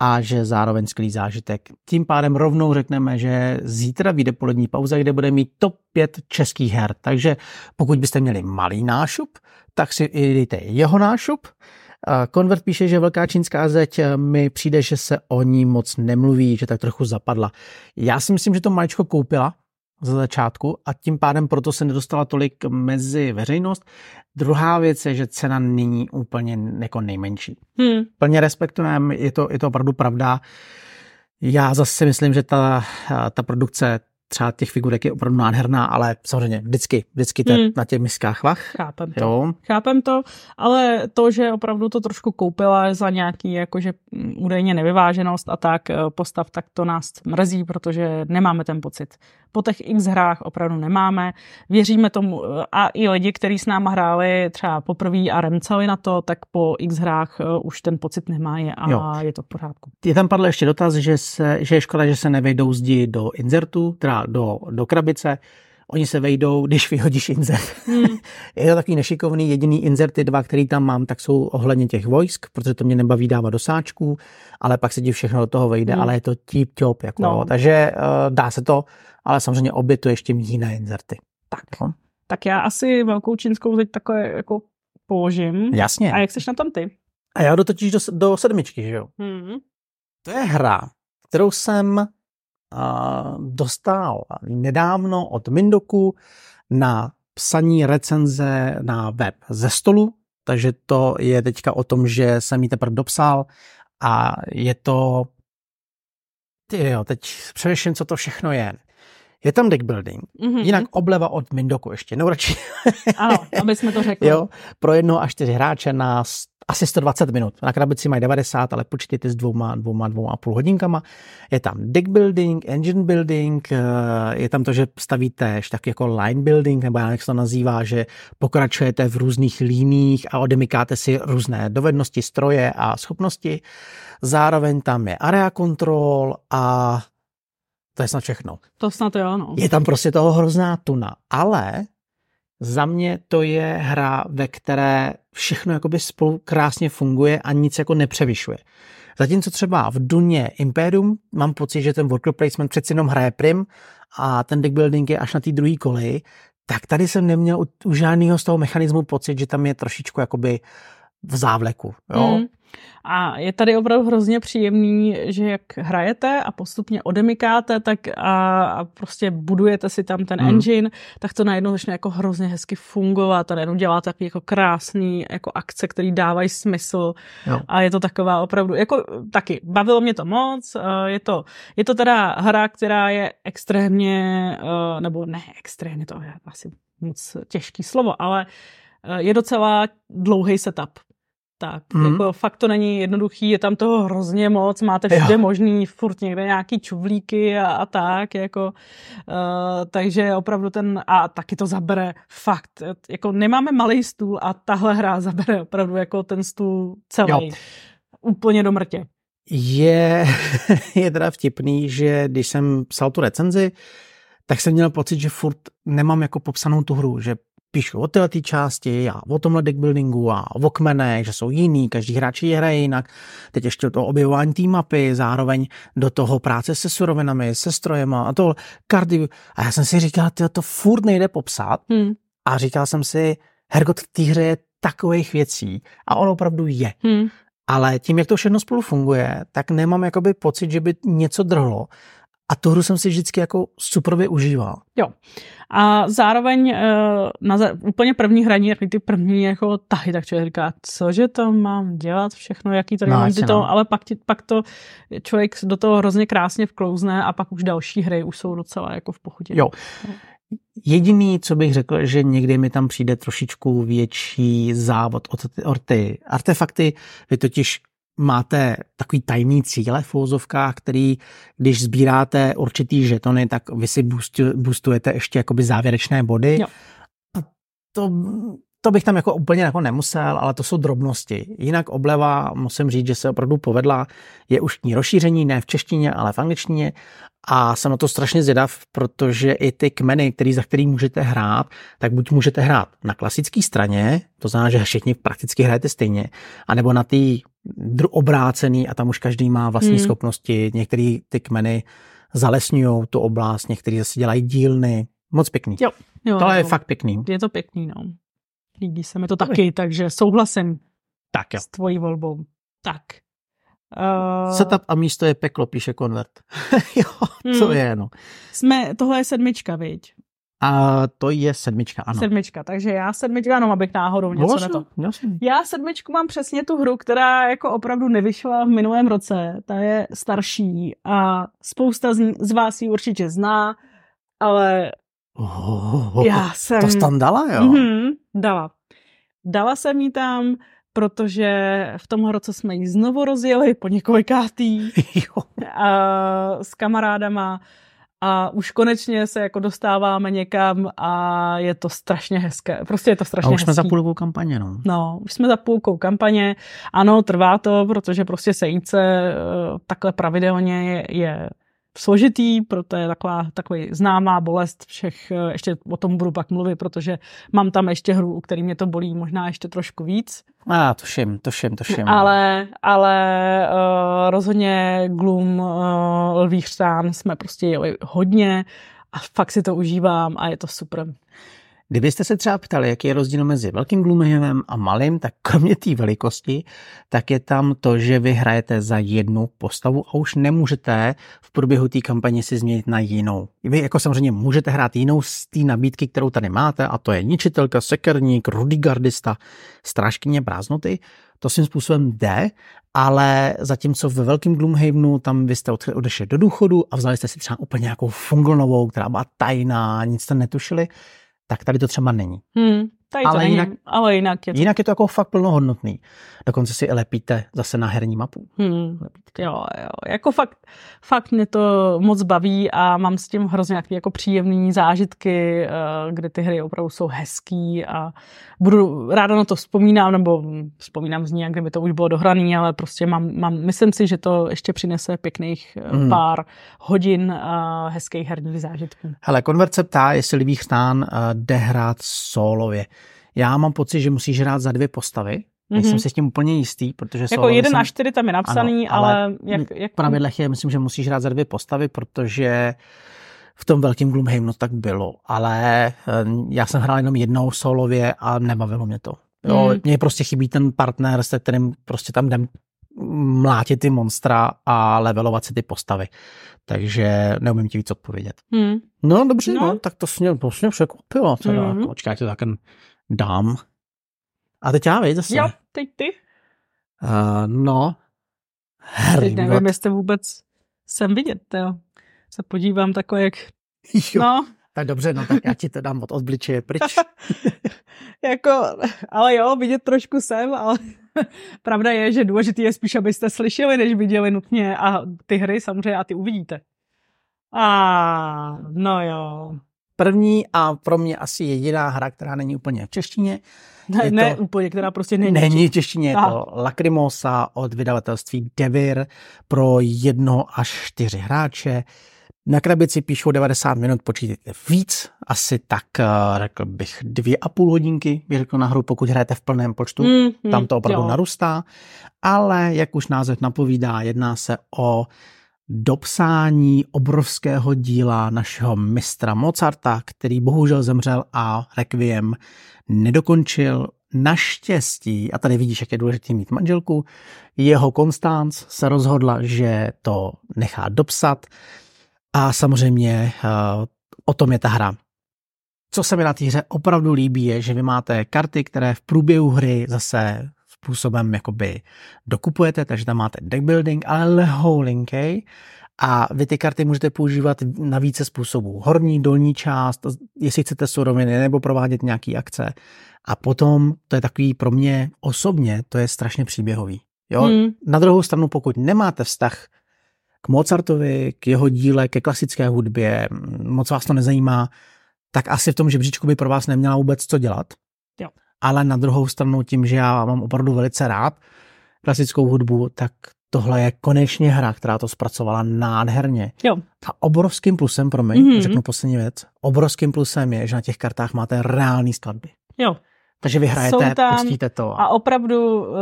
a že zároveň skvělý zážitek. Tím pádem rovnou řekneme, že zítra vyjde polední pauza, kde bude mít top 5 českých her. Takže pokud byste měli malý nášup, tak si dejte jeho nášup. Konvert píše, že velká čínská zeď mi přijde, že se o ní moc nemluví, že tak trochu zapadla. Já si myslím, že to maličko koupila, za začátku a tím pádem proto se nedostala tolik mezi veřejnost. Druhá věc je, že cena není úplně jako nejmenší. Hmm. Plně respektujeme, je to, je to opravdu pravda. Já zase myslím, že ta, ta produkce třeba těch figurek je opravdu nádherná, ale samozřejmě vždycky, vždycky to hmm. na těch miskách vach. Chápem to. Jo. Chápem to, ale to, že opravdu to trošku koupila za nějaký jakože mm, údajně nevyváženost a tak eh, postav, tak to nás mrzí, protože nemáme ten pocit. Po těch x hrách opravdu nemáme. Věříme tomu eh, a i lidi, kteří s náma hráli třeba poprvé a remcali na to, tak po x hrách eh, už ten pocit nemají a jo. je to v pořádku. Je tam padl ještě dotaz, že, se, že je škoda, že se nevejdou zdi do inzertu, teda do, do krabice, oni se vejdou, když vyhodíš insert. Hmm. je to takový nešikovný, jediný inserty dva, který tam mám, tak jsou ohledně těch vojsk, protože to mě nebaví dávat do sáčků, ale pak se ti všechno do toho vejde, hmm. ale je to tip top, jako, no. takže uh, dá se to, ale samozřejmě obě to ještě mít jiné inserty. Tak. No. Tak já asi velkou čínskou teď takové jako položím. Jasně. A jak seš na tom ty? A já jdu totiž do, do sedmičky, že jo? Hmm. To je hra, kterou jsem dostal nedávno od Mindoku na psaní recenze na web ze stolu, takže to je teďka o tom, že jsem ji teprve dopsal a je to... Jo, teď přemýšlím, co to všechno je. Je tam deck building, mm-hmm. jinak obleva od Mindoku ještě, no radši. Ano, aby jsme to řekli. Jo, pro jedno až čtyři hráče na asi 120 minut. Na krabici mají 90, ale počítejte s dvouma, dvouma, dvouma a půl hodinkama. Je tam deck building, engine building, eh, je tam to, že stavíte tak jako line building, nebo jak se to nazývá, že pokračujete v různých líních a odemykáte si různé dovednosti, stroje a schopnosti. Zároveň tam je area control a to je snad všechno. To snad jo, no. Je tam prostě toho hrozná tuna, ale za mě to je hra, ve které všechno jakoby spolu krásně funguje a nic jako nepřevyšuje. Zatímco třeba v Duně Imperium mám pocit, že ten worker placement přeci jenom hraje prim a ten deck building je až na té druhé koleji, tak tady jsem neměl u, u žádného z toho mechanismu pocit, že tam je trošičku jakoby v závleku. Jo? Mm. A je tady opravdu hrozně příjemný, že jak hrajete a postupně odemykáte, tak a, a prostě budujete si tam ten mm. engine, tak to najednou začne jako hrozně hezky fungovat a najednou dělá takový jako krásný jako akce, který dávají smysl jo. a je to taková opravdu, jako taky, bavilo mě to moc, je to, je to teda hra, která je extrémně, nebo ne extrémně, to je asi moc těžký slovo, ale je docela dlouhý setup tak. Mm. Jako fakt to není jednoduchý, je tam toho hrozně moc, máte všude jo. možný, furt někde nějaký čuvlíky a, a tak, jako, uh, takže opravdu ten, a taky to zabere fakt, jako nemáme malý stůl a tahle hra zabere opravdu jako ten stůl celý, jo. úplně do mrtě. Je, je teda vtipný, že když jsem psal tu recenzi, tak jsem měl pocit, že furt nemám jako popsanou tu hru, že píšu o této části a o tomhle deckbuildingu a o kmenech, že jsou jiný, každý hráč je hraje jinak. Teď ještě to objevování té mapy, zároveň do toho práce se surovinami, se strojema a to kardy. A já jsem si říkal, tyjo, to furt nejde popsat. Hmm. A říkal jsem si, Hergot v té hře je takových věcí a on opravdu je. Hmm. Ale tím, jak to všechno spolu funguje, tak nemám jakoby pocit, že by něco drhlo. A tu hru jsem si vždycky jako superově užíval. Jo. A zároveň eh, na úplně první hraní, jak ty první jako tahy, tak člověk říká, cože to mám dělat všechno, jaký tady no, mám ty to, no. ale pak, ti, pak to člověk do toho hrozně krásně vklouzne a pak už další hry už jsou docela jako v pohodě. Jo. Jediný, co bych řekl, že někdy mi tam přijde trošičku větší závod od ty artefakty. Vy totiž máte takový tajný cíle v úzovkách, který, když sbíráte určitý žetony, tak vy si boostujete ještě jakoby závěrečné body. Jo. To, to bych tam jako úplně jako nemusel, ale to jsou drobnosti. Jinak obleva, musím říct, že se opravdu povedla, je už ní rozšíření, ne v češtině, ale v angličtině a jsem na to strašně zvědav, protože i ty kmeny, který, za který můžete hrát, tak buď můžete hrát na klasické straně, to znamená, že všichni prakticky hrajete stejně, anebo na té obrácený a tam už každý má vlastní hmm. schopnosti. Některé ty kmeny zalesňují tu oblast, některý zase dělají dílny. Moc pěkný. Jo, jo, Tohle jo. je fakt pěkný. Je to pěkný, no. Líbí se mi to taky, takže souhlasím tak jo. s tvojí volbou. Tak. Uh... Setup a místo je peklo, píše konvert. jo, co hmm. je, no. Jsme, tohle je sedmička, viď? A to je sedmička, ano. Sedmička, takže já sedmička, ano, abych náhodou něco na to. Jasný. Já sedmičku mám přesně tu hru, která jako opravdu nevyšla v minulém roce. Ta je starší a spousta z, z vás ji určitě zná, ale oh, já jsem... To jsi tam dala, jo? Mm-hmm, dala. Dala jsem ji tam, protože v tom roce jsme ji znovu rozjeli po několikátý jo. a, s kamarádama a už konečně se jako dostáváme někam a je to strašně hezké. Prostě je to strašně A už hezký. jsme za půlkou kampaně, no. No, už jsme za půlkou kampaně. Ano, trvá to, protože prostě sejít se eh, takhle pravidelně je, je složitý, proto je taková, takový známá bolest všech, eh, ještě o tom budu pak mluvit, protože mám tam ještě hru, u který mě to bolí možná ještě trošku víc. A ah, to všim, to všim, to všim. Ale, ale uh, rozhodně Gloom uh, Lvých stán jsme prostě jeli hodně a fakt si to užívám a je to super. Kdybyste se třeba ptali, jaký je rozdíl mezi velkým Gloomhavenem a malým, tak kromě té velikosti, tak je tam to, že vy hrajete za jednu postavu a už nemůžete v průběhu té kampaně si změnit na jinou. Vy jako samozřejmě můžete hrát jinou z té nabídky, kterou tady máte, a to je ničitelka, sekerník, rudigardista, strážkyně prázdnoty. To svým způsobem jde, ale zatímco ve velkém Gloomhavenu tam vy jste odešli do důchodu a vzali jste si třeba úplně nějakou funglnovou, která byla tajná, nic jste netušili, tak tady to třeba není. Hmm, tady ale, to není, jinak, ale jinak je to... Jinak je to jako fakt plnohodnotný. Dokonce si lepíte zase na herní mapu. Hmm, jo, jo, jako fakt, fakt mě to moc baví a mám s tím hrozně nějaký jako příjemný zážitky, eh, kde ty hry opravdu jsou hezký a budu ráda na to vzpomínám, nebo vzpomínám z ní, kdyby to už bylo dohraný, ale prostě mám, mám, myslím si, že to ještě přinese pěkných hmm. pár hodin a hezkých herních zážitků. Hele, konvert se ptá, jestli Livých stán eh, jde hrát solově. Já mám pocit, že musíš hrát za dvě postavy, Nejsem mm-hmm. si s tím úplně jistý, protože Jako jeden a čtyři tam je napsaný, ano, ale, ale jak, jak... v pravidlech je, myslím, že musíš hrát za dvě postavy, protože v tom velkém Gloomhavenu tak bylo, ale eh, já jsem hrál jenom jednou solově a nebavilo mě to. Jo, mm. Mně prostě chybí ten partner, se kterým prostě tam jdem mlátit ty monstra a levelovat si ty postavy. Takže neumím ti víc odpovědět. Mm. No dobře, no. no. tak to mě, to mě překvapilo. Teda. Mm. Počkej, to tak dám. A teď já, víš, zase. Jo, teď ty. Uh, no. Harry teď nevím, jestli vůbec jsem vidět, jo. Se podívám takhle, jak... Jo. No. Tak dobře, no tak já ti to dám od odbličeje pryč. jako, ale jo, vidět trošku jsem, ale pravda je, že důležité je spíš, abyste slyšeli, než viděli nutně a ty hry samozřejmě a ty uvidíte. A no jo. První a pro mě asi jediná hra, která není úplně v češtině. Ne, ne to, úplně, která prostě není. Není v češtině, je to Lacrimosa od vydavatelství Devir pro jedno až čtyři hráče. Na krabici píšou 90 minut, počítejte víc, asi tak, eh, řekl bych, dvě a půl hodinky, bych řekl na hru, pokud hrajete v plném počtu, mm, mm, tam to opravdu jo. narůstá, ale jak už název napovídá, jedná se o dopsání obrovského díla našeho mistra Mozarta, který bohužel zemřel a Requiem nedokončil. Naštěstí, a tady vidíš, jak je důležité mít manželku, jeho Konstanc se rozhodla, že to nechá dopsat a samozřejmě uh, o tom je ta hra. Co se mi na té hře opravdu líbí, je, že vy máte karty, které v průběhu hry zase způsobem jakoby dokupujete, takže tam máte deck building, ale lehou linkej a vy ty karty můžete používat na více způsobů. Horní, dolní část, jestli chcete suroviny nebo provádět nějaký akce. A potom, to je takový pro mě osobně, to je strašně příběhový. Jo? Hmm. Na druhou stranu, pokud nemáte vztah k Mozartovi, k jeho díle, ke klasické hudbě, moc vás to nezajímá, tak asi v tom žebříčku by pro vás neměla vůbec co dělat. Jo. Ale na druhou stranu tím, že já mám opravdu velice rád klasickou hudbu, tak tohle je konečně hra, která to zpracovala nádherně. Jo. A obrovským plusem, pro mě, mm-hmm. řeknu poslední věc, obrovským plusem je, že na těch kartách máte reální skladby. Jo. Takže vy hrajete, tam, pustíte to. A opravdu, uh,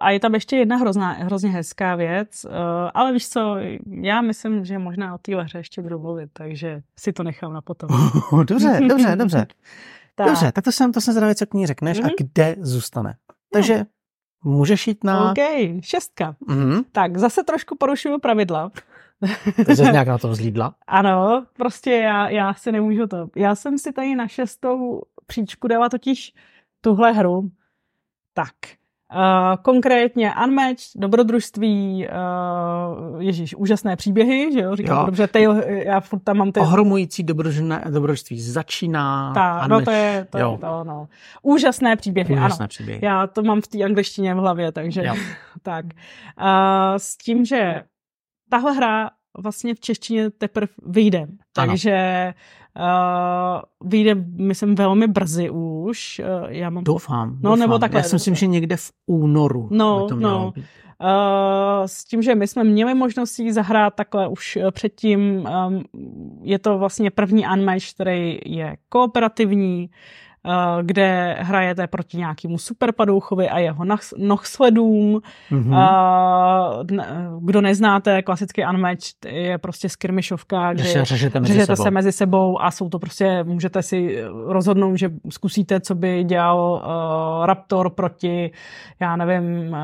a je tam ještě jedna hrozná, hrozně hezká věc, uh, ale víš co, já myslím, že možná o téhle hře ještě budu mluvit, takže si to nechám na potom. dobře, dobře, dobře. tak. Dobře, tak to jsem, to jsem zvědavý, co k ní řekneš mm-hmm. a mhm. kde zůstane. Takže no. můžeš jít na... OK, šestka. Mm-hmm. Tak, zase trošku porušuju pravidla. Ty jsi nějak na to vzlídla? Ano, prostě já, já si nemůžu to. Já jsem si tady na šestou příčku dala totiž tuhle hru. Tak, konkrétně Unmatched, dobrodružství, uh, ježíš, úžasné příběhy, že jo, říkám, jo. dobře, ty, já furt tam mám ty... Ohromující dobrodružství začíná. Ta, no to je to, jo. to, no. Úžasné příběhy, úžasné ano. Příběhy. Já to mám v té angličtině v hlavě, takže jo. tak. Uh, s tím, že tahle hra vlastně v češtině teprve vyjde, takže Uh, vyjde, myslím, velmi brzy už. Uh, já mám... Doufám. No, doufám. nebo takhle. Já si myslím, že někde v únoru. No, no. Uh, s tím, že my jsme měli možnost jí zahrát takhle už předtím. Um, je to vlastně první unmatch, který je kooperativní. Eh, kde hrajete proti nějakému superpadouchovi a jeho nohsledům. Mm-hmm. Kdo neznáte, klasický unmatched je prostě skirmishovka, kde se řežete, mezi, řežete sebou. se mezi sebou a jsou to prostě, můžete si rozhodnout, že zkusíte, co by dělal uh, Raptor proti, já nevím, uh,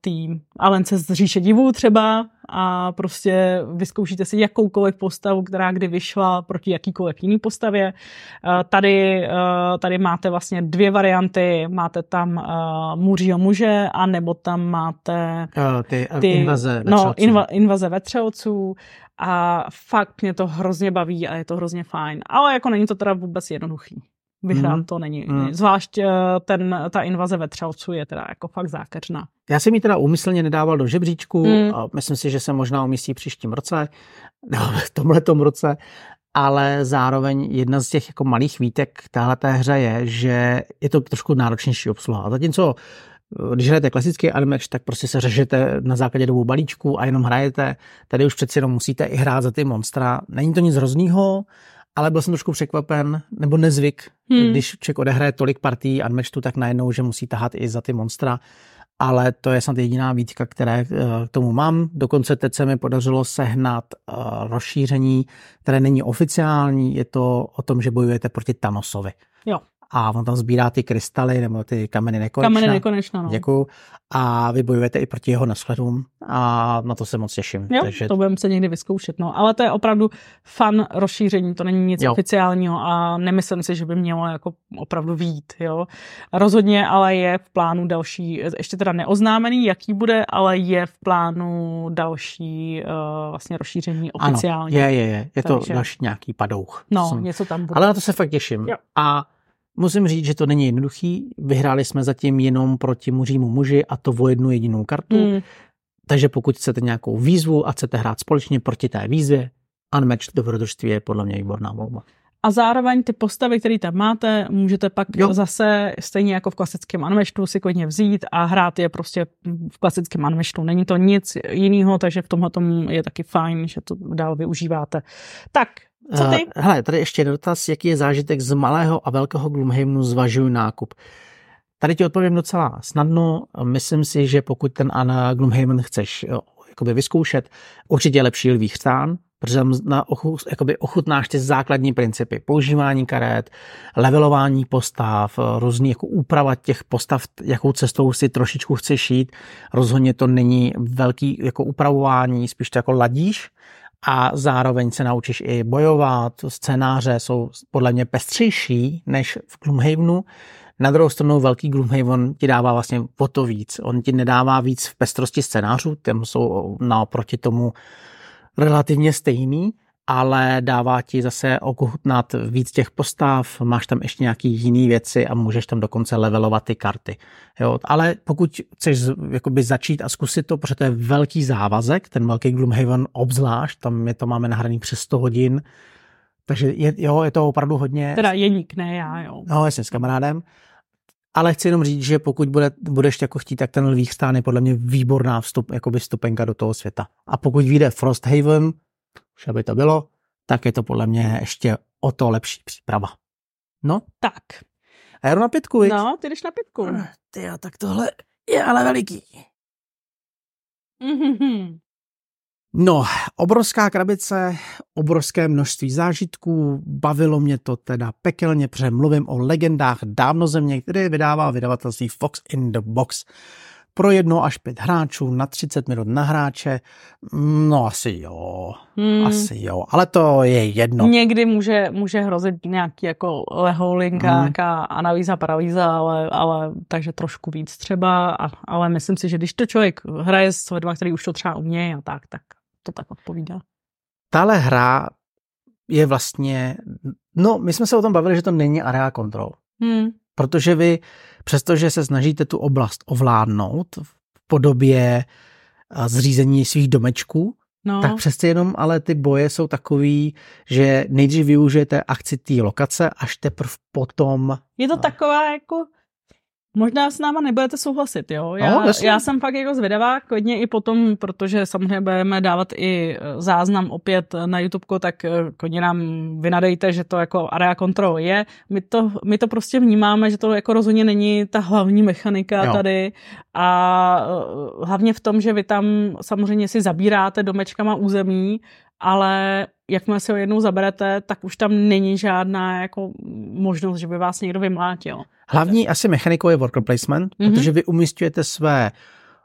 tým Alence z říše divů třeba, a prostě vyzkoušíte si jakoukoliv postavu, která kdy vyšla proti jakýkoliv jiný postavě. Eh, tady, eh, tady máte vlastně dvě varianty. Máte tam uh, muřího muže, a nebo tam máte ty, ty invaze no, inva, invaze vetřelců a fakt mě to hrozně baví a je to hrozně fajn. Ale jako není to teda vůbec jednoduchý vyhrát mm. to není. Mm. Zvlášť eh, ten, ta invaze vetřelců je teda jako fakt zákeřná. Já jsem ji teda úmyslně nedával do žebříčku mm. a myslím si, že se možná umístí příštím roce, no, v tomhletom roce, ale zároveň jedna z těch jako malých výtek téhle té hře je, že je to trošku náročnější obsluha. A zatímco eh, když hrajete klasický animač, tak prostě se řešete na základě dvou balíčků a jenom hrajete. Tady už přeci jenom musíte i hrát za ty monstra. Není to nic hroznýho, ale byl jsem trošku překvapen, nebo nezvyk, hmm. když člověk odehraje tolik partí Unmatchedu, tak najednou, že musí tahat i za ty monstra, ale to je snad jediná výtka, které eh, k tomu mám. Dokonce teď se mi podařilo sehnat uh, rozšíření, které není oficiální, je to o tom, že bojujete proti Thanosovi. Jo. A on tam sbírá ty krystaly nebo ty kameny nekonečna. Kameny nekonečna, no. Děkuju. A vy bojujete i proti jeho nashledům a na to se moc těším. Jo, Takže... to budeme se někdy vyzkoušet. No. Ale to je opravdu fan rozšíření, to není nic jo. oficiálního a nemyslím si, že by mělo jako opravdu vít. Jo. Rozhodně ale je v plánu další, ještě teda neoznámený, jaký bude, ale je v plánu další uh, vlastně rozšíření oficiálně. Ano, je, je, je. Je Takže... to další nějaký padouch. No, jsem... něco tam bude. Ale na to se fakt těším. Jo. A Musím říct, že to není jednoduchý. Vyhráli jsme zatím jenom proti muřímu muži a to o jednu jedinou kartu. Mm. Takže pokud chcete nějakou výzvu a chcete hrát společně proti té výzvě, Unmatched dobrodružství je podle mě výborná volba. A zároveň ty postavy, které tam máte, můžete pak jo. zase, stejně jako v klasickém Unmatchedu, si klidně vzít a hrát je prostě v klasickém Unmatchedu. Není to nic jiného, takže v tomhle je taky fajn, že to dál využíváte. Tak, co ty? Uh, hele, tady ještě dotaz, jaký je zážitek z malého a velkého Gloomhavenu zvažuju nákup. Tady ti odpovím docela snadno. Myslím si, že pokud ten Anna Gloomhaven chceš jo, jakoby vyzkoušet, určitě je lepší lvý chřtán, protože tam na ochu, jakoby ochutnáš ty základní principy. Používání karet, levelování postav, různý jako úprava těch postav, jakou cestou si trošičku chceš jít. Rozhodně to není velký jako upravování, spíš to jako ladíš a zároveň se naučíš i bojovat. Scénáře jsou podle mě pestřejší než v Gloomhavenu. Na druhou stranu velký Gloomhaven ti dává vlastně o to víc. On ti nedává víc v pestrosti scénářů, tam jsou naoproti tomu relativně stejný, ale dává ti zase okuchutnat víc těch postav, máš tam ještě nějaký jiný věci a můžeš tam dokonce levelovat ty karty. Jo, ale pokud chceš jakoby začít a zkusit to, protože to je velký závazek, ten velký Gloomhaven obzvlášť, tam je to máme nahraný přes 100 hodin, takže je, jo, je to opravdu hodně... Teda Jeník, ne já, jo. No, jasně, s kamarádem. Ale chci jenom říct, že pokud bude, budeš jako chtít, tak ten Lví stán je podle mě výborná vstup, jakoby vstupenka do toho světa. A pokud vyjde Frosthaven, už aby to bylo, tak je to podle mě ještě o to lepší příprava. No. Tak. A já jdu na pětku, viď? No, ty jdeš na pětku. Ty jo, tak tohle je ale veliký. Mm-hmm. No, obrovská krabice, obrovské množství zážitků, bavilo mě to teda pekelně, protože mluvím o legendách dávno země, které vydává vydavatelství Fox in the Box pro jedno až pět hráčů na 30 minut na hráče, no asi jo, hmm. asi jo, ale to je jedno. Někdy může, může hrozit nějaký jako lehouling, hmm. nějaká analýza, paralýza, ale, ale takže trošku víc třeba, a, ale myslím si, že když to člověk hraje s lidmi, který už to třeba umějí a tak, tak to tak odpovídá. Tahle hra je vlastně, no my jsme se o tom bavili, že to není area control. Hmm. Protože vy, přestože se snažíte tu oblast ovládnout v podobě zřízení svých domečků, no. tak přece jenom ale ty boje jsou takový, že nejdřív využijete akci té lokace, až teprve potom... Je to taková jako Možná s náma nebudete souhlasit, jo. Já, no, já jsem fakt jako zvědavá, klidně i potom, protože samozřejmě budeme dávat i e, záznam opět na YouTube, tak e, klidně nám vynadejte, že to jako area control je. My to, my to prostě vnímáme, že to jako rozhodně není ta hlavní mechanika jo. tady a e, hlavně v tom, že vy tam samozřejmě si zabíráte domečkama území, ale jakmile si ho jednou zaberete, tak už tam není žádná jako možnost, že by vás někdo vymlátil. Hlavní asi mechanikou je worker placement, mm-hmm. protože vy umístujete své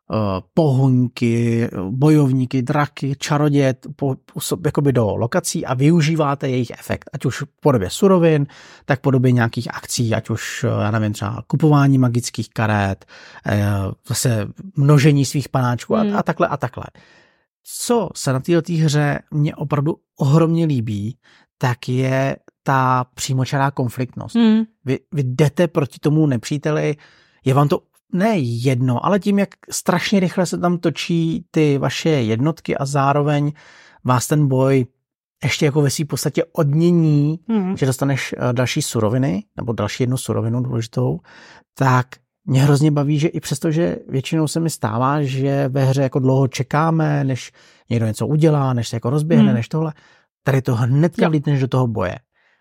uh, pohoňky, bojovníky, draky, čaroděje po, jakoby do lokací a využíváte jejich efekt, ať už v podobě surovin, tak v podobě nějakých akcí, ať už, eh, já nevím, třeba kupování magických karet, uh, zase množení svých panáčků mm. a, mhm. a takhle a takhle. Co se na této hře mě opravdu ohromně líbí, tak je ta přímočará konfliktnost. Mm. Vy, vy jdete proti tomu nepříteli, je vám to ne jedno, ale tím, jak strašně rychle se tam točí ty vaše jednotky a zároveň vás ten boj ještě jako ve své podstatě odmění, mm. že dostaneš eh, další suroviny, nebo další jednu surovinu důležitou, tak mě hrozně baví, že i přesto, že většinou se mi stává, že ve hře jako dlouho čekáme, než někdo něco udělá, než se jako rozběhne, hmm. než tohle, tady to hnedka vlítneš do toho boje.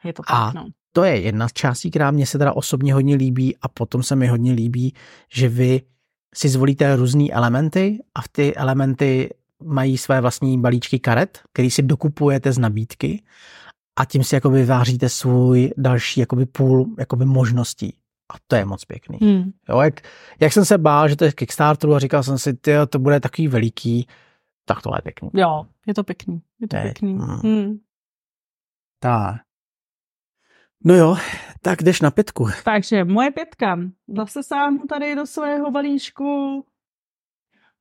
Je to tak, a no. to je jedna z částí, která mě se teda osobně hodně líbí a potom se mi hodně líbí, že vy si zvolíte různé elementy a v ty elementy mají své vlastní balíčky karet, který si dokupujete z nabídky a tím si jakoby váříte svůj další jakoby půl jakoby možností. A to je moc pěkný. Hmm. Jo, jak, jak, jsem se bál, že to je Kickstarteru a říkal jsem si, ty, to bude takový veliký, tak tohle je pěkný. Jo, je to pěkný. Je to je. pěkný. Hmm. Hmm. Tak. No jo, tak jdeš na pětku. Takže moje pětka. Zase sáhnu tady do svého balíčku.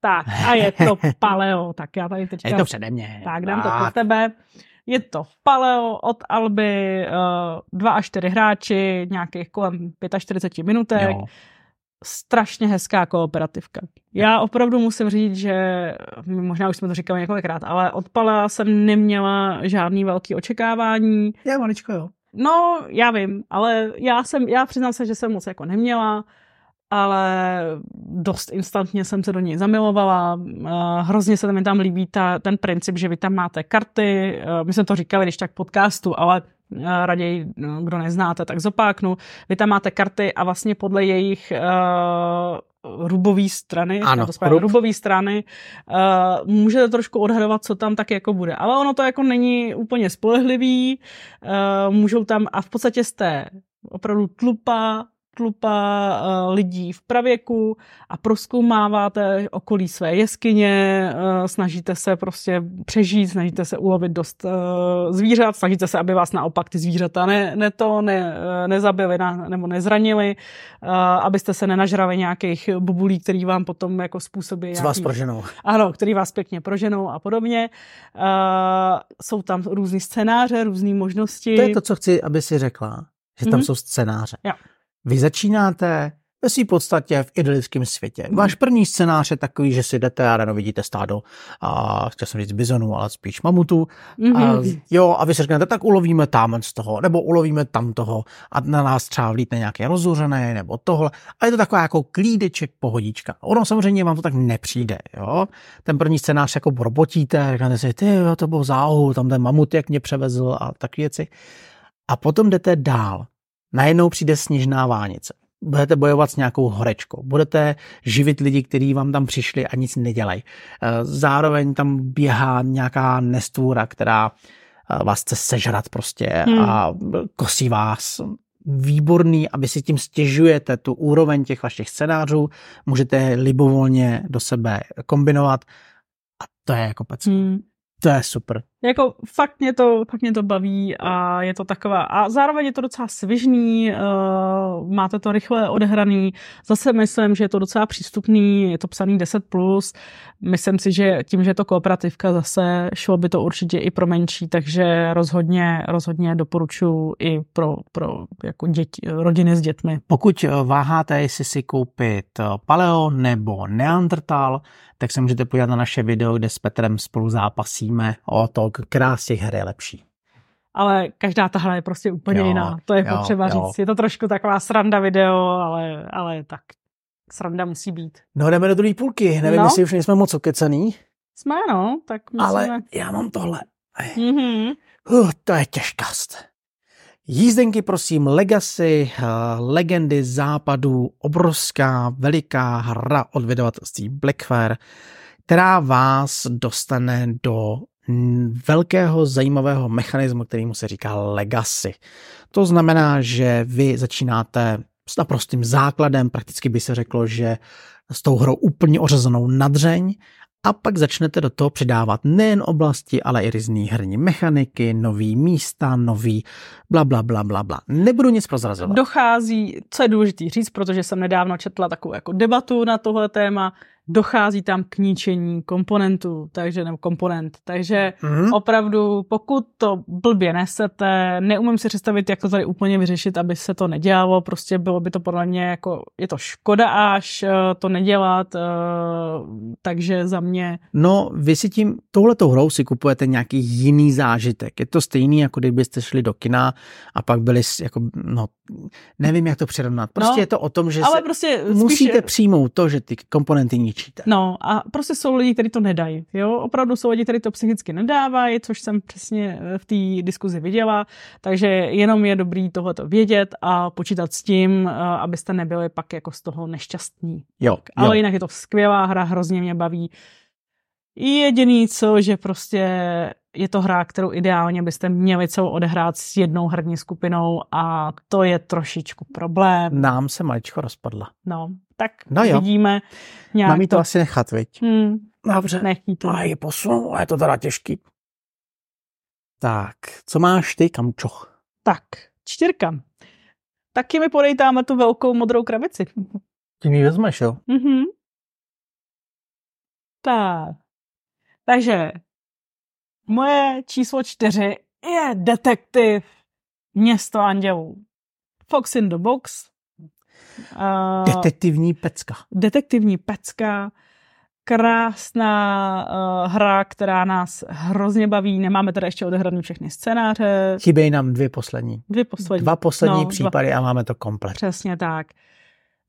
Tak, a je to paleo. Tak já tady teďka... Je to přede mě. Tak, dám tak. to pro tebe. Je to paleo od Alby, uh, dva až čtyři hráči, nějakých kolem 45 minutek. Jo. Strašně hezká kooperativka. Já opravdu musím říct, že možná už jsme to říkali několikrát, ale od Palea jsem neměla žádný velký očekávání. Já maličko, jo. No, já vím, ale já jsem, já přiznám se, že jsem moc jako neměla ale dost instantně jsem se do něj zamilovala. Eh, hrozně se mi tam líbí ta, ten princip, že vy tam máte karty. Eh, my jsme to říkali když tak podcastu, ale eh, raději, no, kdo neznáte, tak zopáknu. Vy tam máte karty a vlastně podle jejich rubové strany, ano, to rub. rubové strany, uh, můžete trošku odhadovat, co tam tak jako bude. Ale ono to jako není úplně spolehlivý, uh, můžou tam a v podstatě jste opravdu tlupa tlupa uh, lidí v pravěku a proskoumáváte okolí své jeskyně, uh, snažíte se prostě přežít, snažíte se ulovit dost uh, zvířat, snažíte se, aby vás naopak ty zvířata ne, ne to ne, nezabili na, nebo nezranili, abyste se nenažrali nějakých bubulí, který vám potom jako způsobí. Co vás proženou. Ano, který vás pěkně proženou a podobně. Jsou tam různý scénáře, různé možnosti. To je to, co chci, aby si řekla, že tam mm-hmm. jsou scénáře. Jo. Vy začínáte ve své podstatě v idylickém světě. Mhm. Váš první scénář je takový, že si jdete a ráno vidíte stádo, a chtěl jsem říct bizonů, ale spíš mamutů. Mm-hmm. A, jo, a vy si řeknete, tak ulovíme tam z toho, nebo ulovíme tam toho a na nás třeba vlítne nějaké rozuřené, nebo tohle. A je to taková jako klídeček, pohodička. Ono samozřejmě vám to tak nepřijde, jo. Ten první scénář jako robotíte, říkáte si, ty, jo, to byl záhu, tam ten mamut, jak mě převezl a takové věci. A potom jdete dál najednou přijde sněžná vánice. Budete bojovat s nějakou horečkou, budete živit lidi, kteří vám tam přišli a nic nedělají. Eh, zároveň tam běhá nějaká nestvůra, která eh, vás chce sežrat prostě hmm. a kosí vás. Výborný, aby si tím stěžujete tu úroveň těch vašich scénářů, můžete libovolně do sebe kombinovat a to je jako pec. Hmm. To je super. Jako fakt mě to, fakt mě to baví a je to taková, a zároveň je to docela svižný, uh, máte to rychle odehraný, zase myslím, že je to docela přístupný, je to psaný 10+, plus. myslím si, že tím, že je to kooperativka zase, šlo by to určitě i pro menší, takže rozhodně, rozhodně doporučuji i pro, pro jako děti, rodiny s dětmi. Pokud váháte, jestli si koupit paleo nebo neandertal, tak se můžete podívat na naše video, kde s Petrem spolu zápasíme o to, která z těch her je lepší. Ale každá ta hra je prostě úplně jo, jiná. To je jo, potřeba jo. říct. Je to trošku taková sranda video, ale, ale tak sranda musí být. No jdeme do druhé půlky. Nevím, no. jestli už nejsme moc okecený. Jsme, no. Tak musíme... Ale já mám tohle. Mm-hmm. Uh, to je těžkost. Jízdenky, prosím, Legacy, uh, legendy západu, obrovská, veliká hra od vydavatelství Blackfire, která vás dostane do velkého zajímavého mechanismu, kterýmu se říká legacy. To znamená, že vy začínáte s naprostým základem, prakticky by se řeklo, že s tou hrou úplně ořezanou nadřeň a pak začnete do toho přidávat nejen oblasti, ale i různé herní mechaniky, nový místa, nový bla, bla, bla, bla, bla. Nebudu nic prozrazovat. Dochází, co je důležité říct, protože jsem nedávno četla takovou jako debatu na tohle téma, dochází tam k ničení komponentů, takže nebo komponent. Takže mm-hmm. opravdu, pokud to blbě nesete, neumím si představit, jak to tady úplně vyřešit, aby se to nedělalo, prostě bylo by to podle mě jako, je to škoda až uh, to nedělat, uh, takže za mě... No, vy si tím, touhletou hrou si kupujete nějaký jiný zážitek. Je to stejný, jako kdybyste šli do kina a pak byli jako, no, nevím, jak to přirovnat. Prostě no, je to o tom, že ale prostě musíte spíš... přijmout to, že ty komponenty ničíte. No a prostě jsou lidi, kteří to nedají. Jo? Opravdu jsou lidi, kteří to psychicky nedávají, což jsem přesně eh, v té diskuzi viděla. Takže jenom je dobrý tohleto vědět a počítat s tím, eh, abyste nebyli pak jako z toho nešťastní. Jo, Ale jo. jinak je to skvělá hra, hrozně mě baví. Jediný co, že prostě je to hra, kterou ideálně byste měli celou odehrát s jednou herní skupinou a to je trošičku problém. Nám se maličko rozpadla. No, tak no jo. vidíme. Nějak Mám to... to asi nechat, viď? Hmm. Dobře. Nechí to. A je posunu, a je to teda těžký. Tak, co máš ty, kamčoch? Tak, čtyřka. Taky mi podej tam tu velkou modrou krabici. Ty mi vezmeš, jo? Mhm. Tak. Takže moje číslo čtyři je detektiv Město andělů. Fox in the Box. Uh, detektivní pecka. Detektivní pecka. Krásná uh, hra, která nás hrozně baví. Nemáme teda ještě odehraný všechny scénáře. Chybějí nám dvě poslední. Dvě poslední. Dva poslední no, případy dva. a máme to komplet. Přesně tak.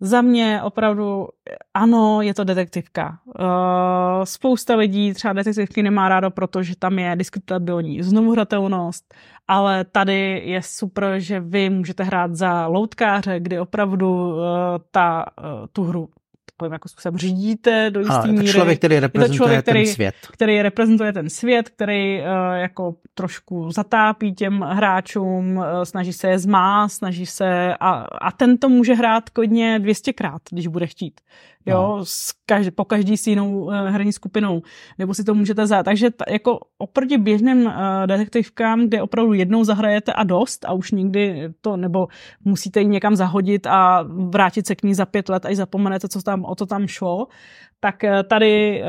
Za mě opravdu, ano, je to detektivka. Uh, spousta lidí třeba detektivky nemá rádo, protože tam je diskutabilní znovuhratelnost, ale tady je super, že vy můžete hrát za loutkáře, kdy opravdu uh, ta, uh, tu hru takovým jako způsobem řídíte do jisté míry. člověk, který reprezentuje člověk, který, ten svět. Který reprezentuje ten svět, který uh, jako trošku zatápí těm hráčům, uh, snaží se je zmá, snaží se a, a ten to může hrát kodně 200krát, když bude chtít jo, no. s každý, po každý s jinou uh, herní skupinou, nebo si to můžete zát. Takže t- jako oproti běžným uh, detektivkám, kde opravdu jednou zahrajete a dost a už nikdy to, nebo musíte ji někam zahodit a vrátit se k ní za pět let, až zapomenete, co tam, o to tam šlo, tak uh, tady uh,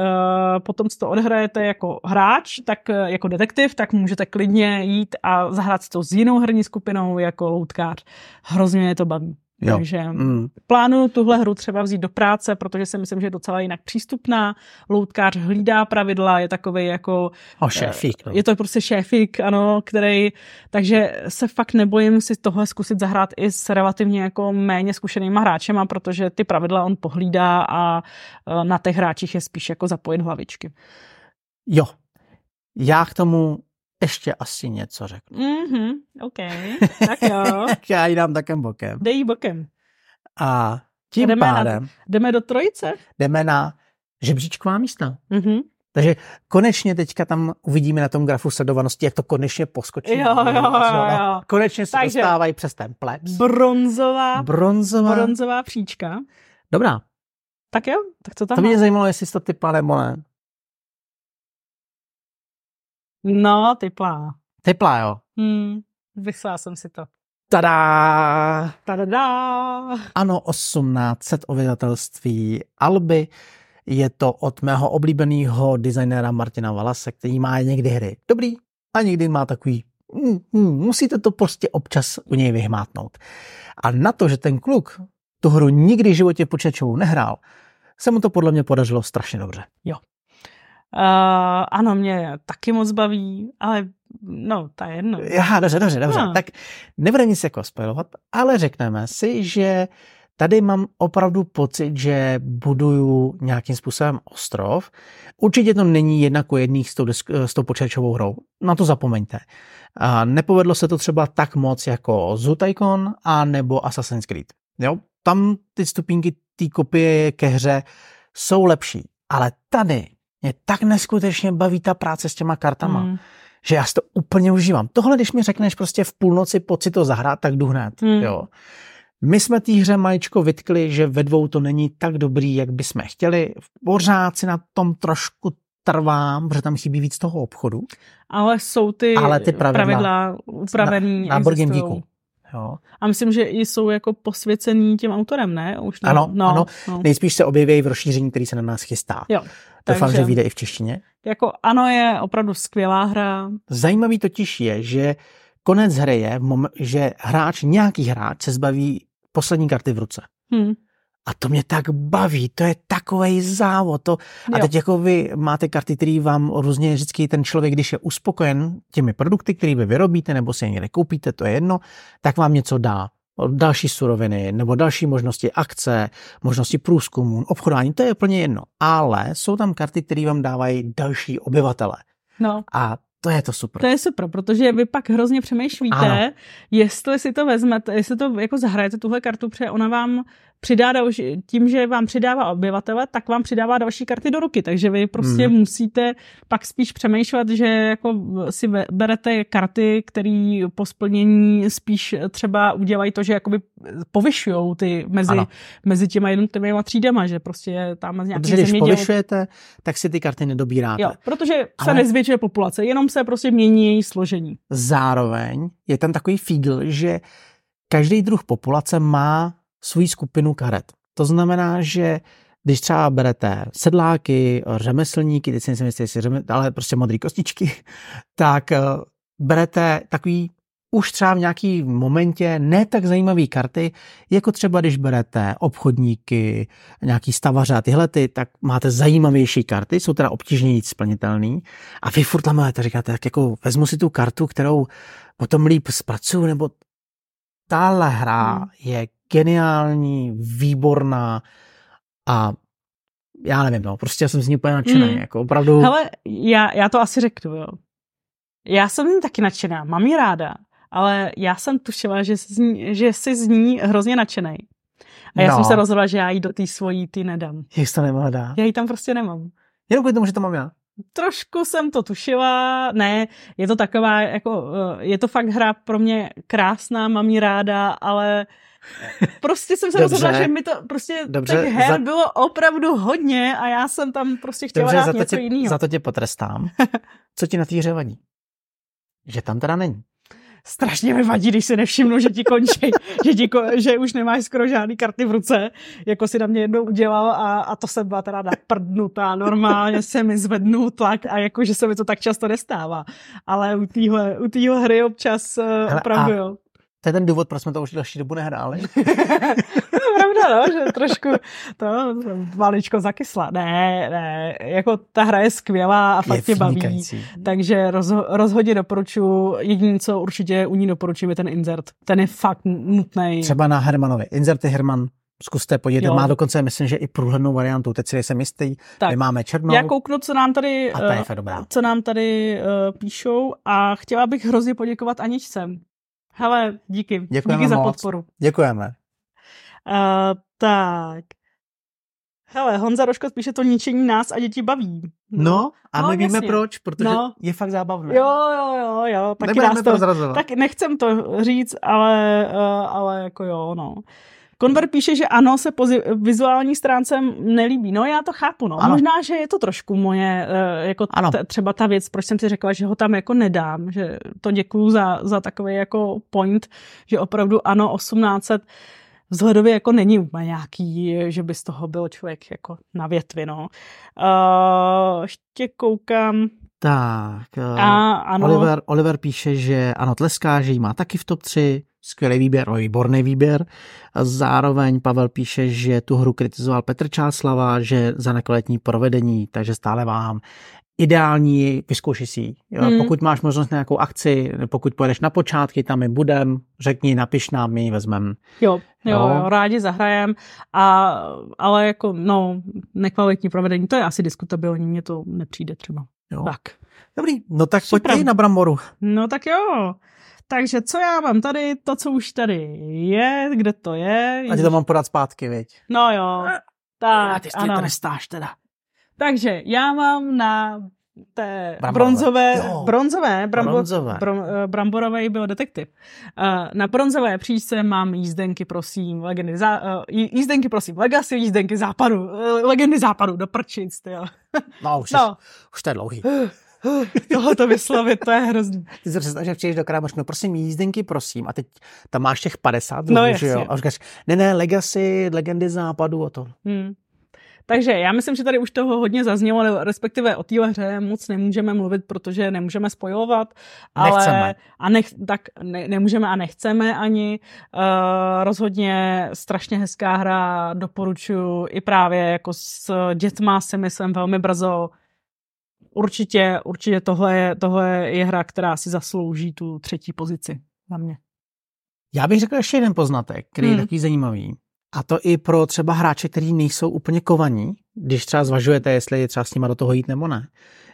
potom, co to odhrajete jako hráč, tak uh, jako detektiv, tak můžete klidně jít a zahrát si to s jinou herní skupinou jako loutkář. Hrozně je to baví. Jo. Takže mm. plánuju tuhle hru třeba vzít do práce, protože si myslím, že je docela jinak přístupná. Loutkář hlídá pravidla, je takový jako... O šéfík. No. Je to prostě šéfík, ano, který... Takže se fakt nebojím si tohle zkusit zahrát i s relativně jako méně zkušenýma hráčema, protože ty pravidla on pohlídá a e, na těch hráčích je spíš jako zapojit hlavičky. Jo. Já k tomu ještě asi něco řeknu. Mhm, OK, tak jo. Já ji dám takem bokem. Dej bokem. A tím jdeme pádem... Na, jdeme do trojice? Jdeme na žebříčková místa. Mm-hmm. Takže konečně teďka tam uvidíme na tom grafu sledovanosti, jak to konečně poskočí. Jo, jo, jo, jo. Konečně se Takže dostávají přes ten plebs. Bronzová, bronzová, bronzová příčka. Dobrá. Tak jo, tak co tam To mě zajímalo, jestli jsi to typla nebo ne. No, typlá. Typlá, jo. Hmm, vyslela jsem si to. Tada! Tada! Ano, 1800 obyvatelství Alby. Je to od mého oblíbeného designéra Martina Valase, který má někdy hry dobrý a někdy má takový mm, mm, musíte to prostě občas u něj vyhmátnout. A na to, že ten kluk tu hru nikdy v životě počítačovou nehrál, se mu to podle mě podařilo strašně dobře. Jo, Uh, ano, mě taky moc baví, ale no, ta je jedno. Já, dobře, dobře, dobře. No. Tak nebudeme nic jako spojovat, ale řekneme si, že tady mám opravdu pocit, že buduju nějakým způsobem ostrov. Určitě to není jedna ku jedný s tou, s tou počítačovou hrou. Na to zapomeňte. A nepovedlo se to třeba tak moc jako Zutajkon a nebo Assassin's Creed. Jo? Tam ty stupínky té kopie ke hře jsou lepší. Ale tady mě tak neskutečně baví ta práce s těma kartama, mm. že já si to úplně užívám. Tohle, když mi řekneš prostě v půlnoci pocit to zahrát, tak jdu hned. Mm. Jo. My jsme té hře maličko vytkli, že ve dvou to není tak dobrý, jak bychom chtěli. Pořád si na tom trošku trvám, protože tam chybí víc toho obchodu. Ale jsou ty, Ale ty pravidla, pravidla upravený. Na, na Geeku. Jo. A myslím, že i jsou jako posvěcený tím autorem, ne? Už ne? Ano, no, ano. No. Nejspíš se objeví v rozšíření, který se na nás chystá. Jo. Doufám, že vyjde i v češtině. Jako ano, je opravdu skvělá hra. Zajímavý totiž je, že konec hry je, že hráč, nějaký hráč se zbaví poslední karty v ruce. Hmm. A to mě tak baví, to je takový závod. To, a teď jako vy máte karty, které vám různě vždycky ten člověk, když je uspokojen těmi produkty, které vy vyrobíte nebo si je někde koupíte, to je jedno, tak vám něco dá další suroviny nebo další možnosti akce, možnosti průzkumu, obchodování, to je úplně jedno. Ale jsou tam karty, které vám dávají další obyvatele. No. A to je to super. To je super, protože vy pak hrozně přemýšlíte, ano. jestli si to vezmete, jestli to jako zahrajete tuhle kartu, protože ona vám přidá další, tím, že vám přidává obyvatele, tak vám přidává další karty do ruky, takže vy prostě hmm. musíte pak spíš přemýšlet, že jako si berete karty, které po splnění spíš třeba udělají to, že jakoby povyšují ty mezi, mezi těma jednotlivými třídama, že prostě tam nějaký Protože když povyšujete, tak si ty karty nedobíráte. Jo, protože Ale... se nezvětšuje populace, jenom se prostě mění její složení. Zároveň je tam takový fígl, že každý druh populace má svou skupinu karet. To znamená, že když třeba berete sedláky, řemeslníky, teď si myslím, jestli řemel, ale prostě modré kostičky, tak eh, berete takový už třeba v nějaký momentě ne tak zajímavé karty, jako třeba když berete obchodníky, nějaký stavaře a tyhle, ty, tak máte zajímavější karty, jsou teda obtížněji splnitelný a vy furt tam máte, říkáte, tak jako vezmu si tu kartu, kterou potom líp zpracuju, nebo tahle hra hmm. je geniální, výborná a já nevím, no, prostě já jsem z ní úplně nadšený, hmm. jako opravdu. Hele, já, já to asi řeknu, jo. Já jsem taky nadšená, mám ji ráda, ale já jsem tušila, že, ní, že jsi z ní hrozně nadšený. A já no. jsem se rozhodla, že já jí do té svojí ty nedám. Jak to nemá dát? Já ji tam prostě nemám. Jenom kvůli tomu, že to mám já. Trošku jsem to tušila, ne, je to taková, jako, eh, je to fakt hra pro mě krásná, mám ji ráda, ale prostě jsem se rozhodla, že mi to prostě Dobře, těch her za... bylo opravdu hodně a já jsem tam prostě chtěla Dobře, dát za něco jiného. Za to tě potrestám. Co ti na té hře vadí? Že tam teda není strašně mi vadí, když si nevšimnu, že ti končí, že, ti, že už nemáš skoro žádný karty v ruce, jako si na mě jednou udělal a, a to jsem byla teda naprdnutá, normálně se mi zvednul tlak a jako, že se mi to tak často nestává. Ale u téhle u týhle hry občas uh, Hele, opravdu jo. To je ten důvod, proč jsme to už další dobu nehráli. no, pravda, no, že trošku to maličko zakysla. Ne, ne, jako ta hra je skvělá a fakt tě baví. Takže roz, rozhodně doporučuji, jediné, co určitě u ní doporučuji, je ten insert. Ten je fakt nutný. Třeba na Hermanovi. Inserty Herman Zkuste podívat, má dokonce, myslím, že i průhlednou variantu, teď si jsem jistý, tak, my máme černou. Já kouknu, co nám tady, a je uh, co nám tady uh, píšou a chtěla bych hrozně poděkovat Aničce. Hele, díky. Děkujeme díky za moc. podporu. Děkujeme. Uh, tak. Hele, Honza Roško spíše to ničení nás a děti baví. No, no a my no, víme jasně. proč, protože no. je fakt zábavné. Jo, jo, jo, jo. Taky nás to, tak nechcem to říct, ale, uh, ale jako jo, no. Konver píše, že ano, se po vizuální stránce nelíbí. No já to chápu, no. Ano. Možná, že je to trošku moje, eh, jako t- třeba ta věc, proč jsem si řekla, že ho tam jako nedám, že to děkuju za, za takový jako point, že opravdu ano, 1800 vzhledově jako není úplně nějaký, že by z toho byl člověk jako na větvi, no. Uh, ještě koukám, tak, eh, a, ano. Oliver, Oliver píše, že ano, tleská, že jí má taky v top 3, skvělý výběr, no, výborný výběr. Zároveň Pavel píše, že tu hru kritizoval Petr Čáslava, že za nekvalitní provedení, takže stále vám ideální, vyzkouši si ji. Hmm. Pokud máš možnost na nějakou akci, pokud pojedeš na počátky, tam my budem, řekni, napiš nám, my ji vezmeme. Jo, jo, jo, rádi zahrajem, a, ale jako, no, nekvalitní provedení, to je asi diskutabilní, mně to nepřijde třeba. Jo. Tak. Dobrý, no tak Super. pojď na Bramboru. No tak jo. Takže co já mám tady, to, co už tady je, kde to je. A ty to mám podat zpátky, viď? No jo. Tak, A ty ano. trestáš teda. Takže já mám na té Bramborové. bronzové, jo. bronzové, brambo, bronzové. Brom, eh, bramborové byl detektiv. Uh, na bronzové příčce mám jízdenky, prosím, legendy, zá, uh, jízdenky, prosím, legacy, jízdenky západu, uh, legendy západu, do prčic, ty jo. No, už, no. už to je dlouhý. tohoto vyslovit, to je hrozný. Ty se představ, že přijdeš do krámošku, no prosím, jízdenky, prosím, a teď tam máš těch 50 druhů, no, že jo? A říkáš, ne, ne, Legacy, Legendy západu o to. Hmm. Takže já myslím, že tady už toho hodně zaznělo, respektive o téhle hře moc nemůžeme mluvit, protože nemůžeme spojovat, ale nechceme. a nech, tak ne, nemůžeme a nechceme ani. Uh, rozhodně strašně hezká hra, doporučuji i právě jako s dětma si myslím velmi brzo určitě, určitě tohle je, tohle je hra, která si zaslouží tu třetí pozici za mě. Já bych řekl ještě jeden poznatek, který hmm. je takový zajímavý. A to i pro třeba hráče, kteří nejsou úplně kovaní, když třeba zvažujete, jestli je třeba s nima do toho jít nebo ne.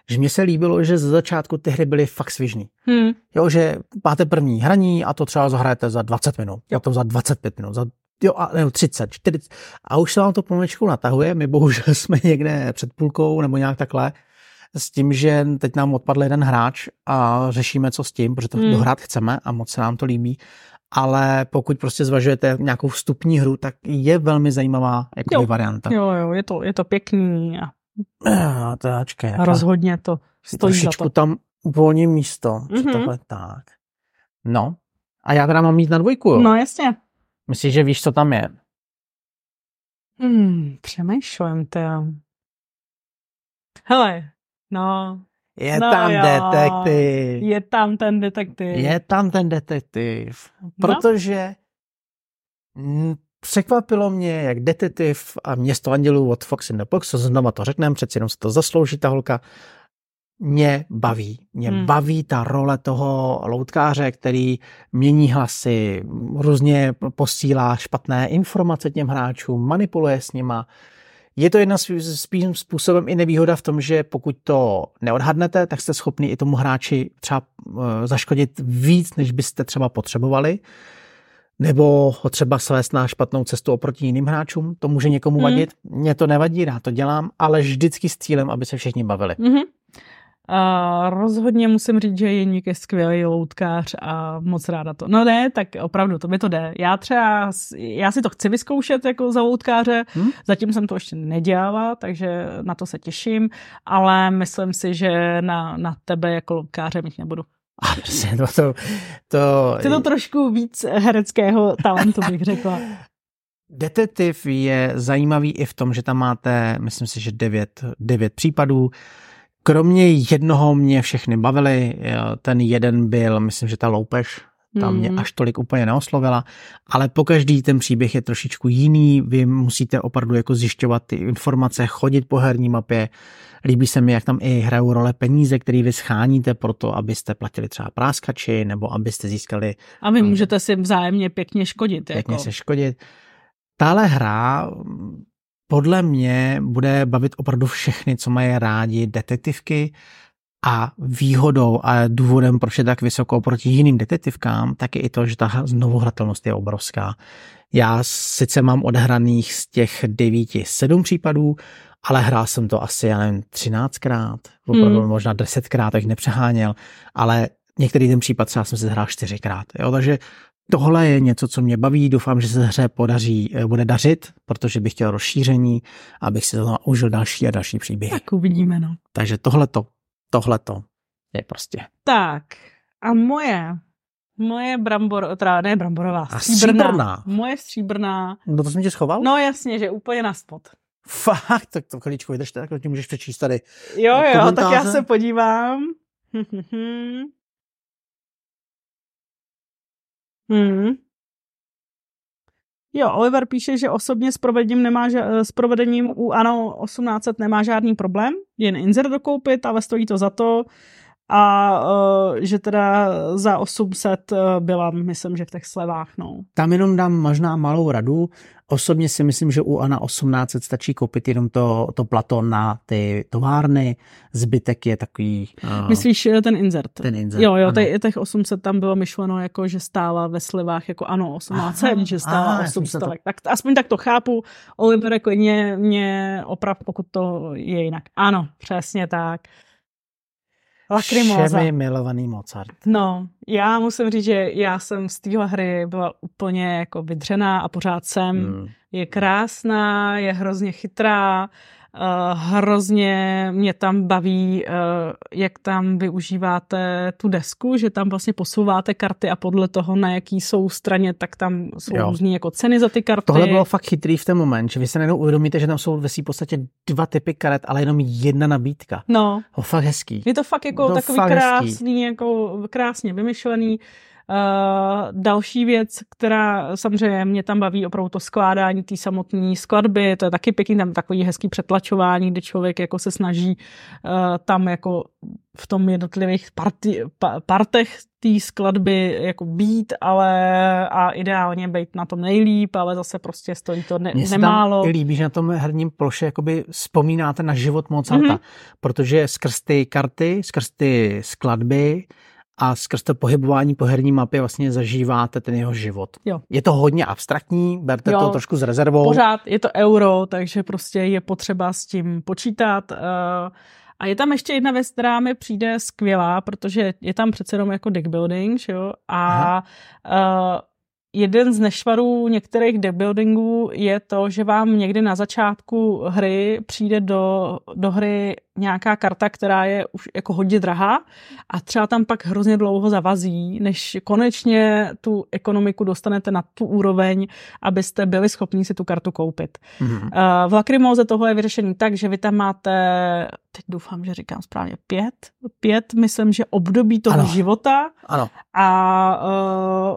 Že mně se líbilo, že ze začátku ty hry byly fakt svižný. Hmm. Jo, že máte první hraní a to třeba zahrajete za 20 minut, jo. potom za 25 minut, za jo, a, ne, 30, 40, a už se vám to pomaličku natahuje, my bohužel jsme někde před půlkou nebo nějak takhle, s tím, že teď nám odpadl jeden hráč a řešíme, co s tím, protože to hmm. dohrát chceme a moc se nám to líbí. Ale pokud prostě zvažujete nějakou vstupní hru, tak je velmi zajímavá jako varianta. Jo, jo, je to, je to pěkný a, a, to, ačkej, a rozhodně to stojí za to. tam uvolním místo, mm-hmm. tohle tak. No, a já teda mám mít na dvojku, jo? No, jasně. Myslíš, že víš, co tam je? Hmm, přemýšlím to. Hele, no. Je no tam jo, detektiv. Je tam ten detektiv. Je tam ten detektiv. Protože no. překvapilo mě, jak detektiv a město andělů od Fox in the Box, znova to řekneme, přeci jenom se to zaslouží ta holka, mě baví. Mě hmm. baví ta role toho loutkáře, který mění hlasy, různě posílá špatné informace těm hráčům, manipuluje s nima. Je to jedna svým způsobem i nevýhoda v tom, že pokud to neodhadnete, tak jste schopni i tomu hráči třeba eh, zaškodit víc, než byste třeba potřebovali nebo ho třeba svést na špatnou cestu oproti jiným hráčům. To může někomu hmm. vadit. Mně to nevadí, rád to dělám, ale vždycky s cílem, aby se všichni bavili. Mm-hmm. A rozhodně musím říct, že Jeník je skvělý loutkář a moc ráda to. No ne, tak opravdu, to mi to jde. Já třeba, já si to chci vyzkoušet jako za loutkáře, hmm? zatím jsem to ještě nedělala, takže na to se těším, ale myslím si, že na, na tebe jako loutkáře mít nebudu. A to, to, to... Chci to trošku víc hereckého talentu, bych řekla. Detektiv je zajímavý i v tom, že tam máte, myslím si, že devět, devět případů, Kromě jednoho mě všechny bavily, ten jeden byl, myslím, že ta loupež, tam mě hmm. až tolik úplně neoslovila, ale po každý ten příběh je trošičku jiný, vy musíte opravdu jako zjišťovat ty informace, chodit po herní mapě, líbí se mi, jak tam i hrajou role peníze, které vy scháníte pro to, abyste platili třeba práskači, nebo abyste získali... A vy můžete si vzájemně pěkně škodit. Pěkně jako. se škodit. Tahle hra podle mě bude bavit opravdu všechny, co mají rádi detektivky a výhodou a důvodem, proč je tak vysoko oproti jiným detektivkám, tak je i to, že ta znovuhratelnost je obrovská. Já sice mám odhraných z těch devíti sedm případů, ale hrál jsem to asi, já nevím, třináctkrát, opravdu hmm. možná desetkrát, tak nepřeháněl, ale některý ten případ třeba jsem se hrál čtyřikrát. Jo? Takže Tohle je něco, co mě baví, doufám, že se hře podaří, eh, bude dařit, protože bych chtěl rozšíření, abych si to užil další a další příběhy. Tak uvidíme, no. Takže tohleto, tohleto je prostě. Tak a moje, moje brambor, teda ne bramborová, stříbrná. stříbrná. Moje stříbrná. No to jsem tě schoval? No jasně, že úplně na spod. Fakt, tak to chvíličku vydržte, tak to můžeš přečíst tady. Jo, jo, tak já se podívám. Hmm. Jo, Oliver píše, že osobně s provedením, nemá, s provedením u ANO 1800 nemá žádný problém, jen insert dokoupit, ale stojí to za to a uh, že teda za 800 uh, byla, myslím, že v těch slevách, no. Tam jenom dám možná malou radu. Osobně si myslím, že u ANA 1800 stačí koupit jenom to, to plato na ty továrny, zbytek je takový... Uh, Myslíš eh, ten insert? Ten insert, Jo, jo, tej, těch 800 tam bylo myšleno jako, že stála ve slivách jako ano 1800, aha, že stála aha, 800. To... Tak aspoň tak to chápu. Oliver jako mě, mě oprav, pokud to je jinak. Ano, přesně tak. Lakrimoza. Všemi milovaný Mozart. No, já musím říct, že já jsem z téhle hry byla úplně jako vydřená a pořád jsem. Hmm. Je krásná, je hrozně chytrá, Uh, hrozně mě tam baví, uh, jak tam využíváte tu desku, že tam vlastně posouváte karty a podle toho, na jaký jsou straně, tak tam jsou různé jako ceny za ty karty. Tohle bylo fakt chytrý v ten moment, že vy se najednou uvědomíte, že tam jsou ve svým podstatě dva typy karet, ale jenom jedna nabídka. No. To fakt hezký. Je to fakt jako to takový fakt krásný, hezký. jako krásně vymyšlený. Uh, další věc, která samozřejmě mě tam baví, opravdu to skládání té samotné skladby, to je taky pěkný, tam takový hezký přetlačování, kdy člověk jako se snaží uh, tam jako v tom jednotlivých parti, pa, partech té skladby jako být, ale a ideálně být na tom nejlíp, ale zase prostě stojí to ne, Mně nemálo. Mně líbí, že na tom herním ploše jakoby vzpomínáte na život Mozarta, mm-hmm. protože skrz ty karty, skrz ty skladby a skrz to pohybování po herní mapě vlastně zažíváte ten jeho život. Jo. Je to hodně abstraktní, berte jo. to trošku s rezervou. Pořád je to euro, takže prostě je potřeba s tím počítat. Uh, a je tam ještě jedna věc, která mi přijde skvělá, protože je tam přece jenom jako deck building, jo? a uh, jeden z nešvarů některých deckbuildingů je to, že vám někdy na začátku hry přijde do, do hry nějaká karta, která je už jako hodně drahá a třeba tam pak hrozně dlouho zavazí, než konečně tu ekonomiku dostanete na tu úroveň, abyste byli schopni si tu kartu koupit. Mm-hmm. V Lacrimoze toho je vyřešený tak, že vy tam máte, teď doufám, že říkám správně, pět, pět, myslím, že období toho ano. života ano. a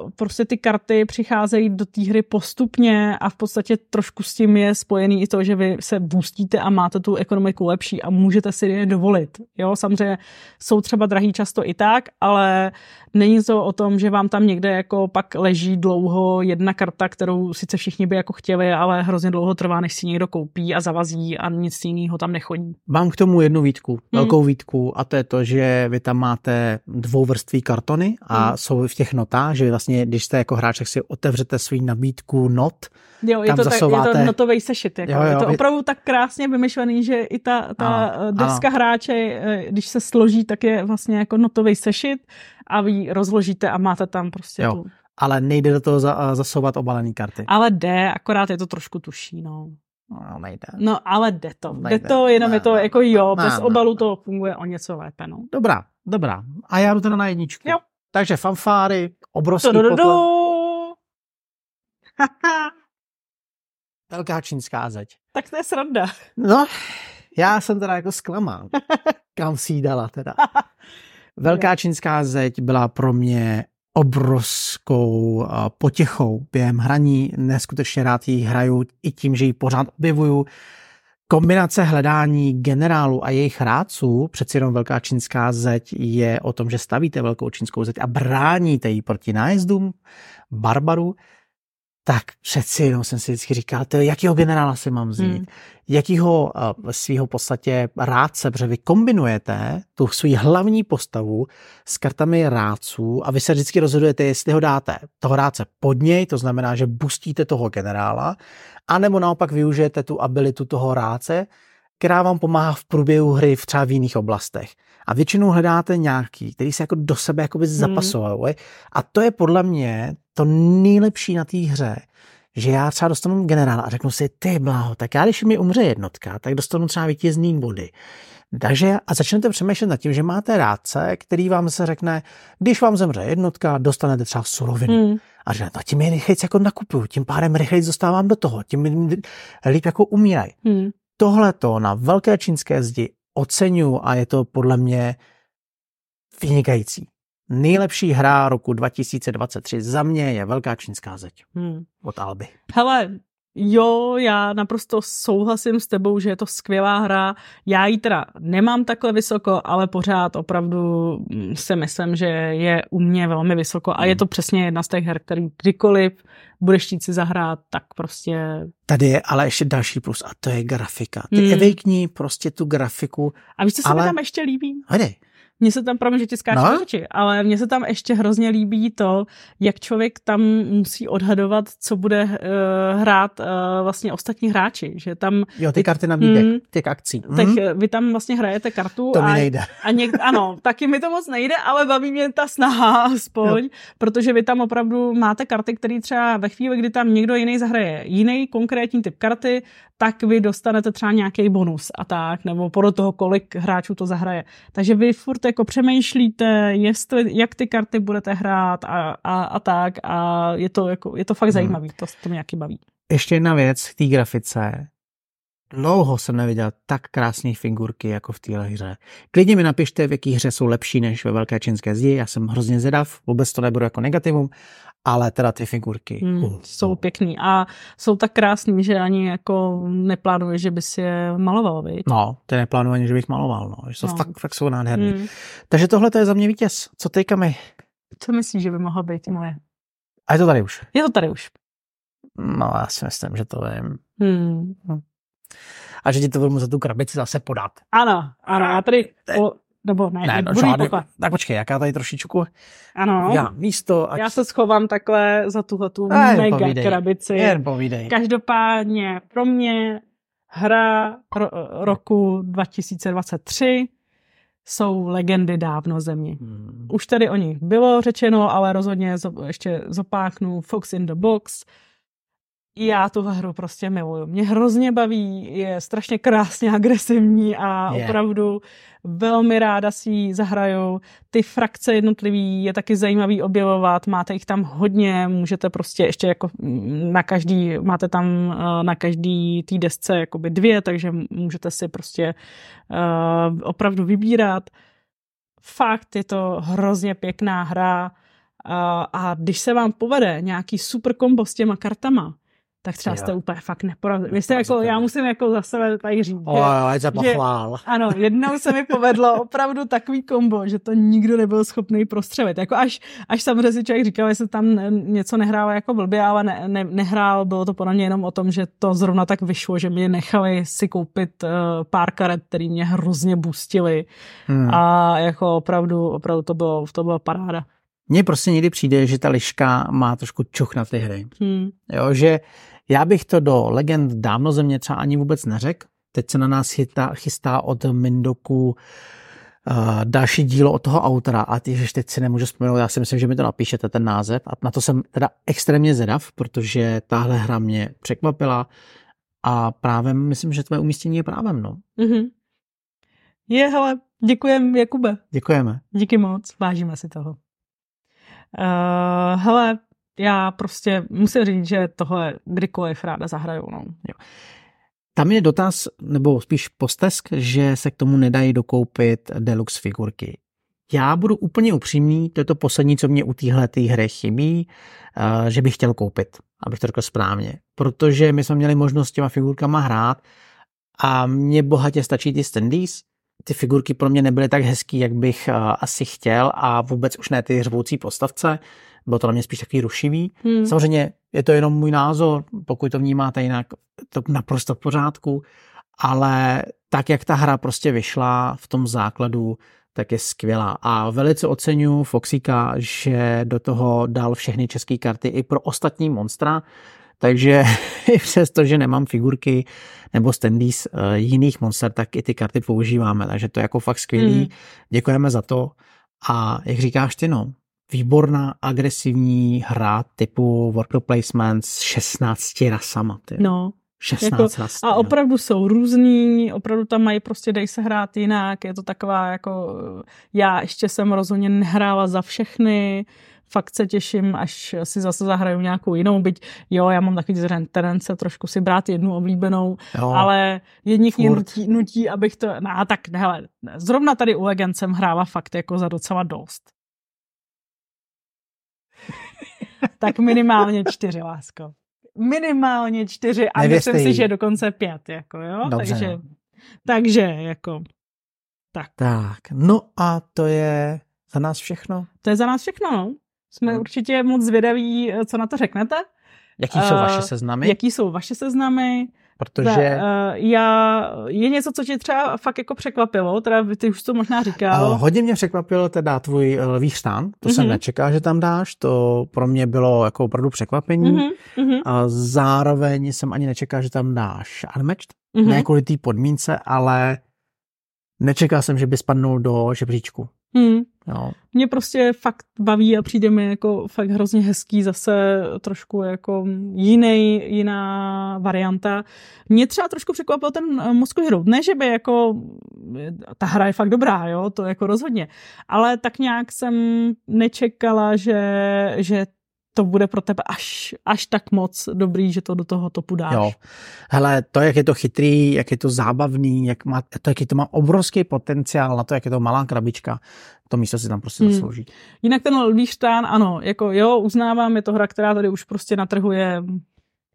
uh, prostě ty karty přicházejí do té hry postupně a v podstatě trošku s tím je spojený i to, že vy se boostíte a máte tu ekonomiku lepší a můžete si je dovolit. Jo, samozřejmě jsou třeba drahý často i tak, ale není to o tom, že vám tam někde jako pak leží dlouho jedna karta, kterou sice všichni by jako chtěli, ale hrozně dlouho trvá, než si někdo koupí a zavazí a nic jiného tam nechodí. Mám k tomu jednu výtku, hmm. velkou výtku a to je to, že vy tam máte dvouvrství kartony a hmm. jsou v těch notách, že vlastně, když jste jako hráč, tak si otevřete svůj nabídku not, Jo, je to, zasouváte... tak, je to notový sešit. Jako. Jo, jo, je to opravdu tak krásně vymyšlený, že i ta, ta deska ano. hráče, eh, když se složí, tak je vlastně jako notový sešit a vy rozložíte a máte tam prostě jo. tu... Ale nejde do toho za, zasouvat obalený karty. Ale jde, akorát je to trošku tuší, no. No, nejde. No, ale jde to. Nejde. Jde to, jenom ne, je to jako jo, ne, bez ne. obalu to funguje o něco lépe, no. Dobrá, dobrá. A já jdu teda na jedničku. Jo. Takže fanfáry, obrovský pokles. Velká čínská zeď. Tak to je sranda. No, já jsem teda jako zklamán. Kam si dala teda. Velká čínská zeď byla pro mě obrovskou potěchou během hraní. Neskutečně rád ji hraju i tím, že ji pořád objevuju. Kombinace hledání generálů a jejich rádců, přeci jenom velká čínská zeď je o tom, že stavíte velkou čínskou zeď a bráníte ji proti nájezdům barbarů, tak přeci jenom jsem si vždycky říkal, to jakýho generála si mám vzít, hmm. jakýho uh, svého podstatě rádce, protože vy kombinujete tu svou hlavní postavu s kartami rádců a vy se vždycky rozhodujete, jestli ho dáte toho rádce pod něj, to znamená, že bustíte toho generála, anebo naopak využijete tu abilitu toho rádce, která vám pomáhá v průběhu hry v třeba v jiných oblastech. A většinou hledáte nějaký, který se jako do sebe jako by zapasoval. Hmm. A to je podle mě to nejlepší na té hře, že já třeba dostanu generála a řeknu si, ty bláho, tak já když mi umře jednotka, tak dostanu třeba vítězný body. Takže a začnete přemýšlet nad tím, že máte rádce, který vám se řekne, když vám zemře jednotka, dostanete třeba surovinu. Hmm. A že no, tím je rychleji jako nakupuju, tím pádem rychleji dostávám do toho, tím líp jako umírají. Hmm. Tohle to na velké čínské zdi oceňuji a je to podle mě vynikající. Nejlepší hra roku 2023 za mě je Velká čínská zeď hmm. od Alby. Hele, Jo, já naprosto souhlasím s tebou, že je to skvělá hra. Já ji teda nemám takhle vysoko, ale pořád opravdu mm, si myslím, že je u mě velmi vysoko a je hmm. to přesně jedna z těch her, který kdykoliv budeš chtít si zahrát, tak prostě... Tady je ale ještě další plus a to je grafika. Ty hmm. evejkní prostě tu grafiku. A víš, co se ale... mi tam ještě líbí? Hledej. Mně se tam, promiň, že ti skáču no? řeči, ale mně se tam ještě hrozně líbí to, jak člověk tam musí odhadovat, co bude uh, hrát uh, vlastně ostatní hráči. Že tam, jo, ty karty nabídek, mm, těch akcí. Mm. Tak eh, vy tam vlastně hrajete kartu. To a, mi nejde. A něk, ano, taky mi to moc nejde, ale baví mě ta snaha aspoň, jo. protože vy tam opravdu máte karty, které třeba ve chvíli, kdy tam někdo jiný zahraje jiný konkrétní typ karty, tak vy dostanete třeba nějaký bonus a tak, nebo podle toho, kolik hráčů to zahraje. Takže vy furt jako přemýšlíte, jestli, jak ty karty budete hrát a, a, a tak a je to, jako, je to fakt hmm. zajímavý, to, to mě nějaký baví. Ještě jedna věc k té grafice. Dlouho jsem neviděl tak krásné figurky jako v téhle hře. Klidně mi napište, v jaký hře jsou lepší než ve Velké čínské zdi. Já jsem hrozně zvědav, vůbec to nebudu jako negativum, ale teda ty figurky. Uh, jsou pěkný a jsou tak krásný, že ani jako neplánuje, že bys je maloval, viď? No, ty neplánuje ani, že bych maloval, no. Že jsou no. fakt, fakt jsou nádherný. Hmm. Takže tohle to je za mě vítěz. Co teďka mi? Co myslíš, že by mohlo být moje? A je to tady už? Je to tady už. No, já si myslím, že to vím. Hmm. A že ti to budu za tu krabici zase podat. Ano, ano, já tady po, Nebo ne, ne no, žádný, tak počkej, jaká tady trošičku ano. já místo. Ať... Já se schovám takhle za tuhle tu mega povídej, krabici. Jen povídej. Každopádně pro mě hra ro- roku 2023 jsou legendy dávno země. Hmm. Už tady o nich bylo řečeno, ale rozhodně ještě zopáknu Fox in the Box, já tu hru prostě miluju. Mě hrozně baví, je strašně krásně agresivní a yeah. opravdu velmi ráda si ji zahraju. Ty frakce jednotlivý je taky zajímavý objevovat, máte jich tam hodně, můžete prostě ještě jako na každý, máte tam eh, na každý té desce jakoby dvě, takže můžete si prostě uh, opravdu vybírat. Fakt je to hrozně pěkná hra uh, a když se vám povede nějaký super kombo s těma kartama, tak třeba jo. jste úplně fakt neporazili. Vy jste jako, já musím jako za sebe tady říct, o, že, že, pochvál. ano, jednou se mi povedlo opravdu takový kombo, že to nikdo nebyl schopný prostřelit. Jako až, až samozřejmě si člověk říkal, jestli tam něco nehrál jako blbě, ale ne, ne, nehrál, bylo to podle mě jenom o tom, že to zrovna tak vyšlo, že mě nechali si koupit uh, pár karet, který mě hrozně bustili hmm. a jako opravdu, opravdu to bylo, to bylo paráda. Mně prostě někdy přijde, že ta liška má trošku čuch na ty hry. Hmm. Jo, že já bych to do legend dávno země třeba ani vůbec neřekl. Teď se na nás chystá, chystá od Mindoku uh, další dílo od toho autora a ty, že teď si nemůžu vzpomenout, já si myslím, že mi to napíšete ten název a na to jsem teda extrémně zvědav, protože tahle hra mě překvapila a právě myslím, že tvoje umístění je právem, no. Mm-hmm. Je, hele, děkujeme, Jakube. Děkujeme. Díky moc, vážíme si toho. Uh, hele, já prostě musím říct, že tohle kdykoliv ráda zahraju. No. Jo. Tam je dotaz, nebo spíš postesk, že se k tomu nedají dokoupit deluxe figurky. Já budu úplně upřímný, to je to poslední, co mě u téhle hry chybí, eh, že bych chtěl koupit, abych to řekl správně. Protože my jsme měli možnost s těma figurkama hrát a mně bohatě stačí ty standees. Ty figurky pro mě nebyly tak hezký, jak bych eh, asi chtěl a vůbec už ne ty řvoucí postavce bylo to na mě spíš takový rušivý. Hmm. Samozřejmě je to jenom můj názor, pokud to vnímáte jinak, to naprosto v pořádku, ale tak, jak ta hra prostě vyšla v tom základu, tak je skvělá. A velice oceňuji Foxika, že do toho dal všechny české karty i pro ostatní monstra, takže i přesto, že nemám figurky nebo standees uh, jiných monster, tak i ty karty používáme, takže to je jako fakt skvělý. Hmm. Děkujeme za to. A jak říkáš ty, no, výborná agresivní hra typu worker placement s 16 rasama. Ty. No. 16 jako, ras. A opravdu jsou různý, opravdu tam mají prostě dej se hrát jinak, je to taková jako, já ještě jsem rozhodně nehrála za všechny, fakt se těším, až si zase zahraju nějakou jinou, byť jo, já mám takový tendence trošku si brát jednu oblíbenou, jo, ale jedních mě nutí, nutí, abych to, no tak hele, zrovna tady u Legend jsem hrála fakt jako za docela dost. Tak minimálně čtyři, lásko. Minimálně čtyři a Nevěřte myslím jí. si, že dokonce pět, jako jo. Dobře, takže, no. takže jako tak. Tak, no a to je za nás všechno? To je za nás všechno, no. Jsme no. určitě moc zvědaví, co na to řeknete. Jaký jsou vaše seznamy? Jaký jsou vaše seznamy? Protože... uh, já, je něco, co tě třeba fakt jako překvapilo, teda ty už to možná říkal. Uh, hodně mě překvapilo teda tvůj uh, lvý stán, to uh-huh. jsem mhm. nečekal, že tam dáš, to pro mě bylo jako opravdu překvapení. Uh-huh. A zároveň jsem ani nečekal, že tam dáš Unmatched, uh-huh. ne kvůli té podmínce, ale nečekal jsem, že by spadnul do žebříčku. Hmm. Jo. Mě prostě fakt baví a přijde mi jako fakt hrozně hezký zase trošku jako jiný, jiná varianta. Mě třeba trošku překvapil ten eh, Moscow. Ne, že by jako ta hra je fakt dobrá, jo, to jako rozhodně. Ale tak nějak jsem nečekala, že, že to bude pro tebe až, až tak moc dobrý, že to do toho topu dáš. Jo. Hele, to, jak je to chytrý, jak je to zábavný, jak má, to, jak je to má obrovský potenciál na to, jak je to malá krabička, to místo si tam prostě hmm. zaslouží. Jinak ten Lvíštán, ano, jako jo, uznávám, je to hra, která tady už prostě na trhu je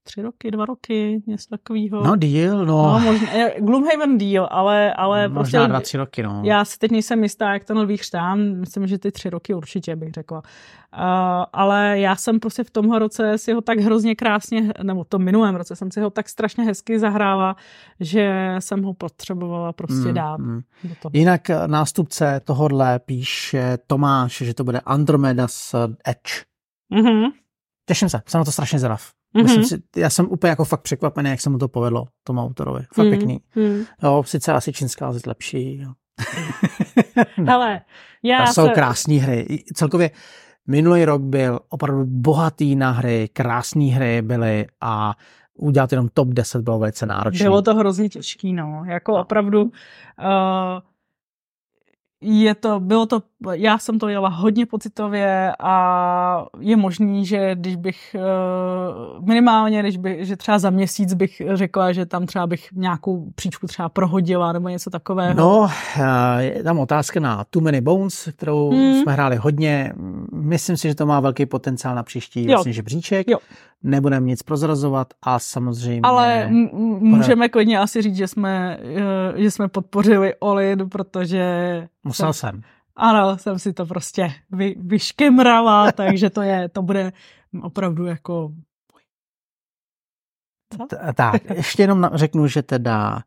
tři roky, dva roky, něco takového. No, deal, no. no možná, Gloomhaven deal, ale, ale možná prostě... dva, tři roky, no. Já si teď nejsem jistá, jak ten nový chřtán, myslím, že ty tři roky určitě bych řekla. Uh, ale já jsem prostě v tomhle roce si ho tak hrozně krásně, nebo to minulém roce jsem si ho tak strašně hezky zahrála, že jsem ho potřebovala prostě mm, dát. Mm. Do toho. Jinak eh, nástupce tohodle píše Tomáš, že to bude Andromeda's Edge. Mm-hmm. Těším se, jsem na to strašně zvědav. Mm-hmm. Myslím si, já jsem úplně jako fakt překvapený, jak se mu to povedlo, tomu autorovi. Fakt mm-hmm. pěkný. Mm. Jo, sice asi čínská zeď lepší. Jo. Hele, já to jsou se... krásné hry. Celkově minulý rok byl opravdu bohatý na hry, krásné hry byly a udělat jenom top 10 bylo velice náročné. Bylo to hrozně těžký, no. Jako opravdu uh, je to, bylo to, já jsem to jela hodně pocitově a je možný, že když bych eh, minimálně, když bych, že třeba za měsíc bych řekla, že tam třeba bych nějakou příčku třeba prohodila nebo něco takového. No, eh, je tam otázka na Too Many Bones, kterou hmm. jsme hráli hodně. Myslím si, že to má velký potenciál na příští vlastně žebříček. Jo nebudeme nic prozrazovat a samozřejmě... Ale m- můžeme klidně asi říct, že jsme, eh, že jsme podpořili Olin, protože... Musel jsem. jsem. Ano, jsem si to prostě vy, vyškemrala, takže to je, to bude opravdu jako... Co? Tak, ještě jenom řeknu, že teda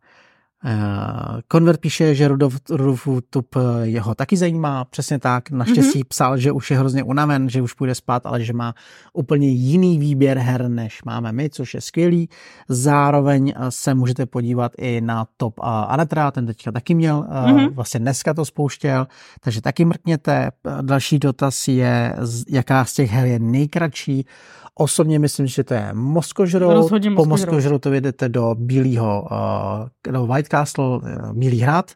Konvert píše, že Rudolf, Rudolf Tup jeho taky zajímá, přesně tak. Naštěstí mm-hmm. psal, že už je hrozně unaven, že už půjde spát, ale že má úplně jiný výběr her, než máme my, což je skvělý. Zároveň se můžete podívat i na Top Anetra, ten teďka taky měl, mm-hmm. vlastně dneska to spouštěl, takže taky mrkněte. Další dotaz je, jaká z těch her je nejkratší. Osobně myslím, že to je Moskožrot. Po Moskožrotu jdete do Bílého, uh, do White Castle, uh, Bílý hrad.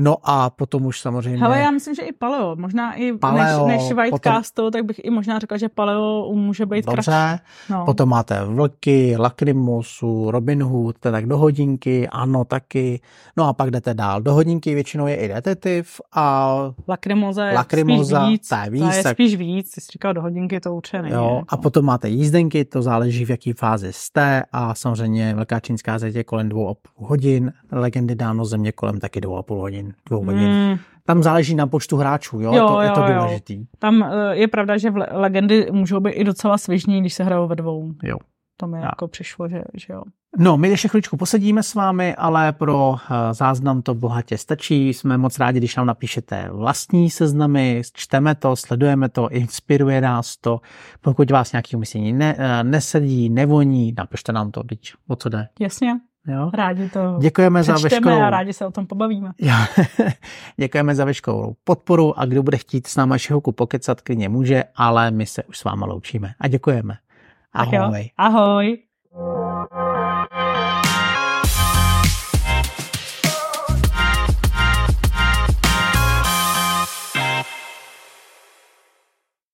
No a potom už samozřejmě... Hele, já myslím, že i paleo, možná i paleo, než, než White potom... Castle, tak bych i možná řekla, že paleo může být Dobře, kratší. no. potom máte vlky, Lacrimosu, Robin Hood, tak do hodinky, ano taky. No a pak jdete dál. Do hodinky většinou je i detektiv a... Lacrimosa je Lacrimosa, spíš víc. Ta je, víc, ta je tak... spíš víc, jsi říkal do hodinky, to určitě není. Jo, a potom máte jízdenky, to záleží v jaký fázi jste a samozřejmě Velká čínská zeď je kolem dvou a půl hodin, legendy dáno země kolem taky dvou a půl hodin dvou hodin. Mm. Tam záleží na počtu hráčů, jo, jo to, jo, je to důležitý. Jo. Tam eh, je pravda, že v legendy můžou být i docela svižní, když se hrajou ve dvou. Jo. To mi ja. jako přišlo, že, že jo. No, my ještě chvíličku posedíme s vámi, ale pro uh, záznam to bohatě stačí. Jsme moc rádi, když nám napíšete vlastní seznamy, čteme to, sledujeme to, inspiruje nás to. Pokud vás nějaký umístění ne, uh, nesedí, nevoní, napište nám to, teď o co jde. Jasně. Jo? Rádi to Děkujeme za veškerou... a rádi se o tom pobavíme. Jo. Děkujeme za veškerou podporu a kdo bude chtít s náma šihouku pokecat, klidně může, ale my se už s váma loučíme. A děkujeme. Ahoj. Ahoj.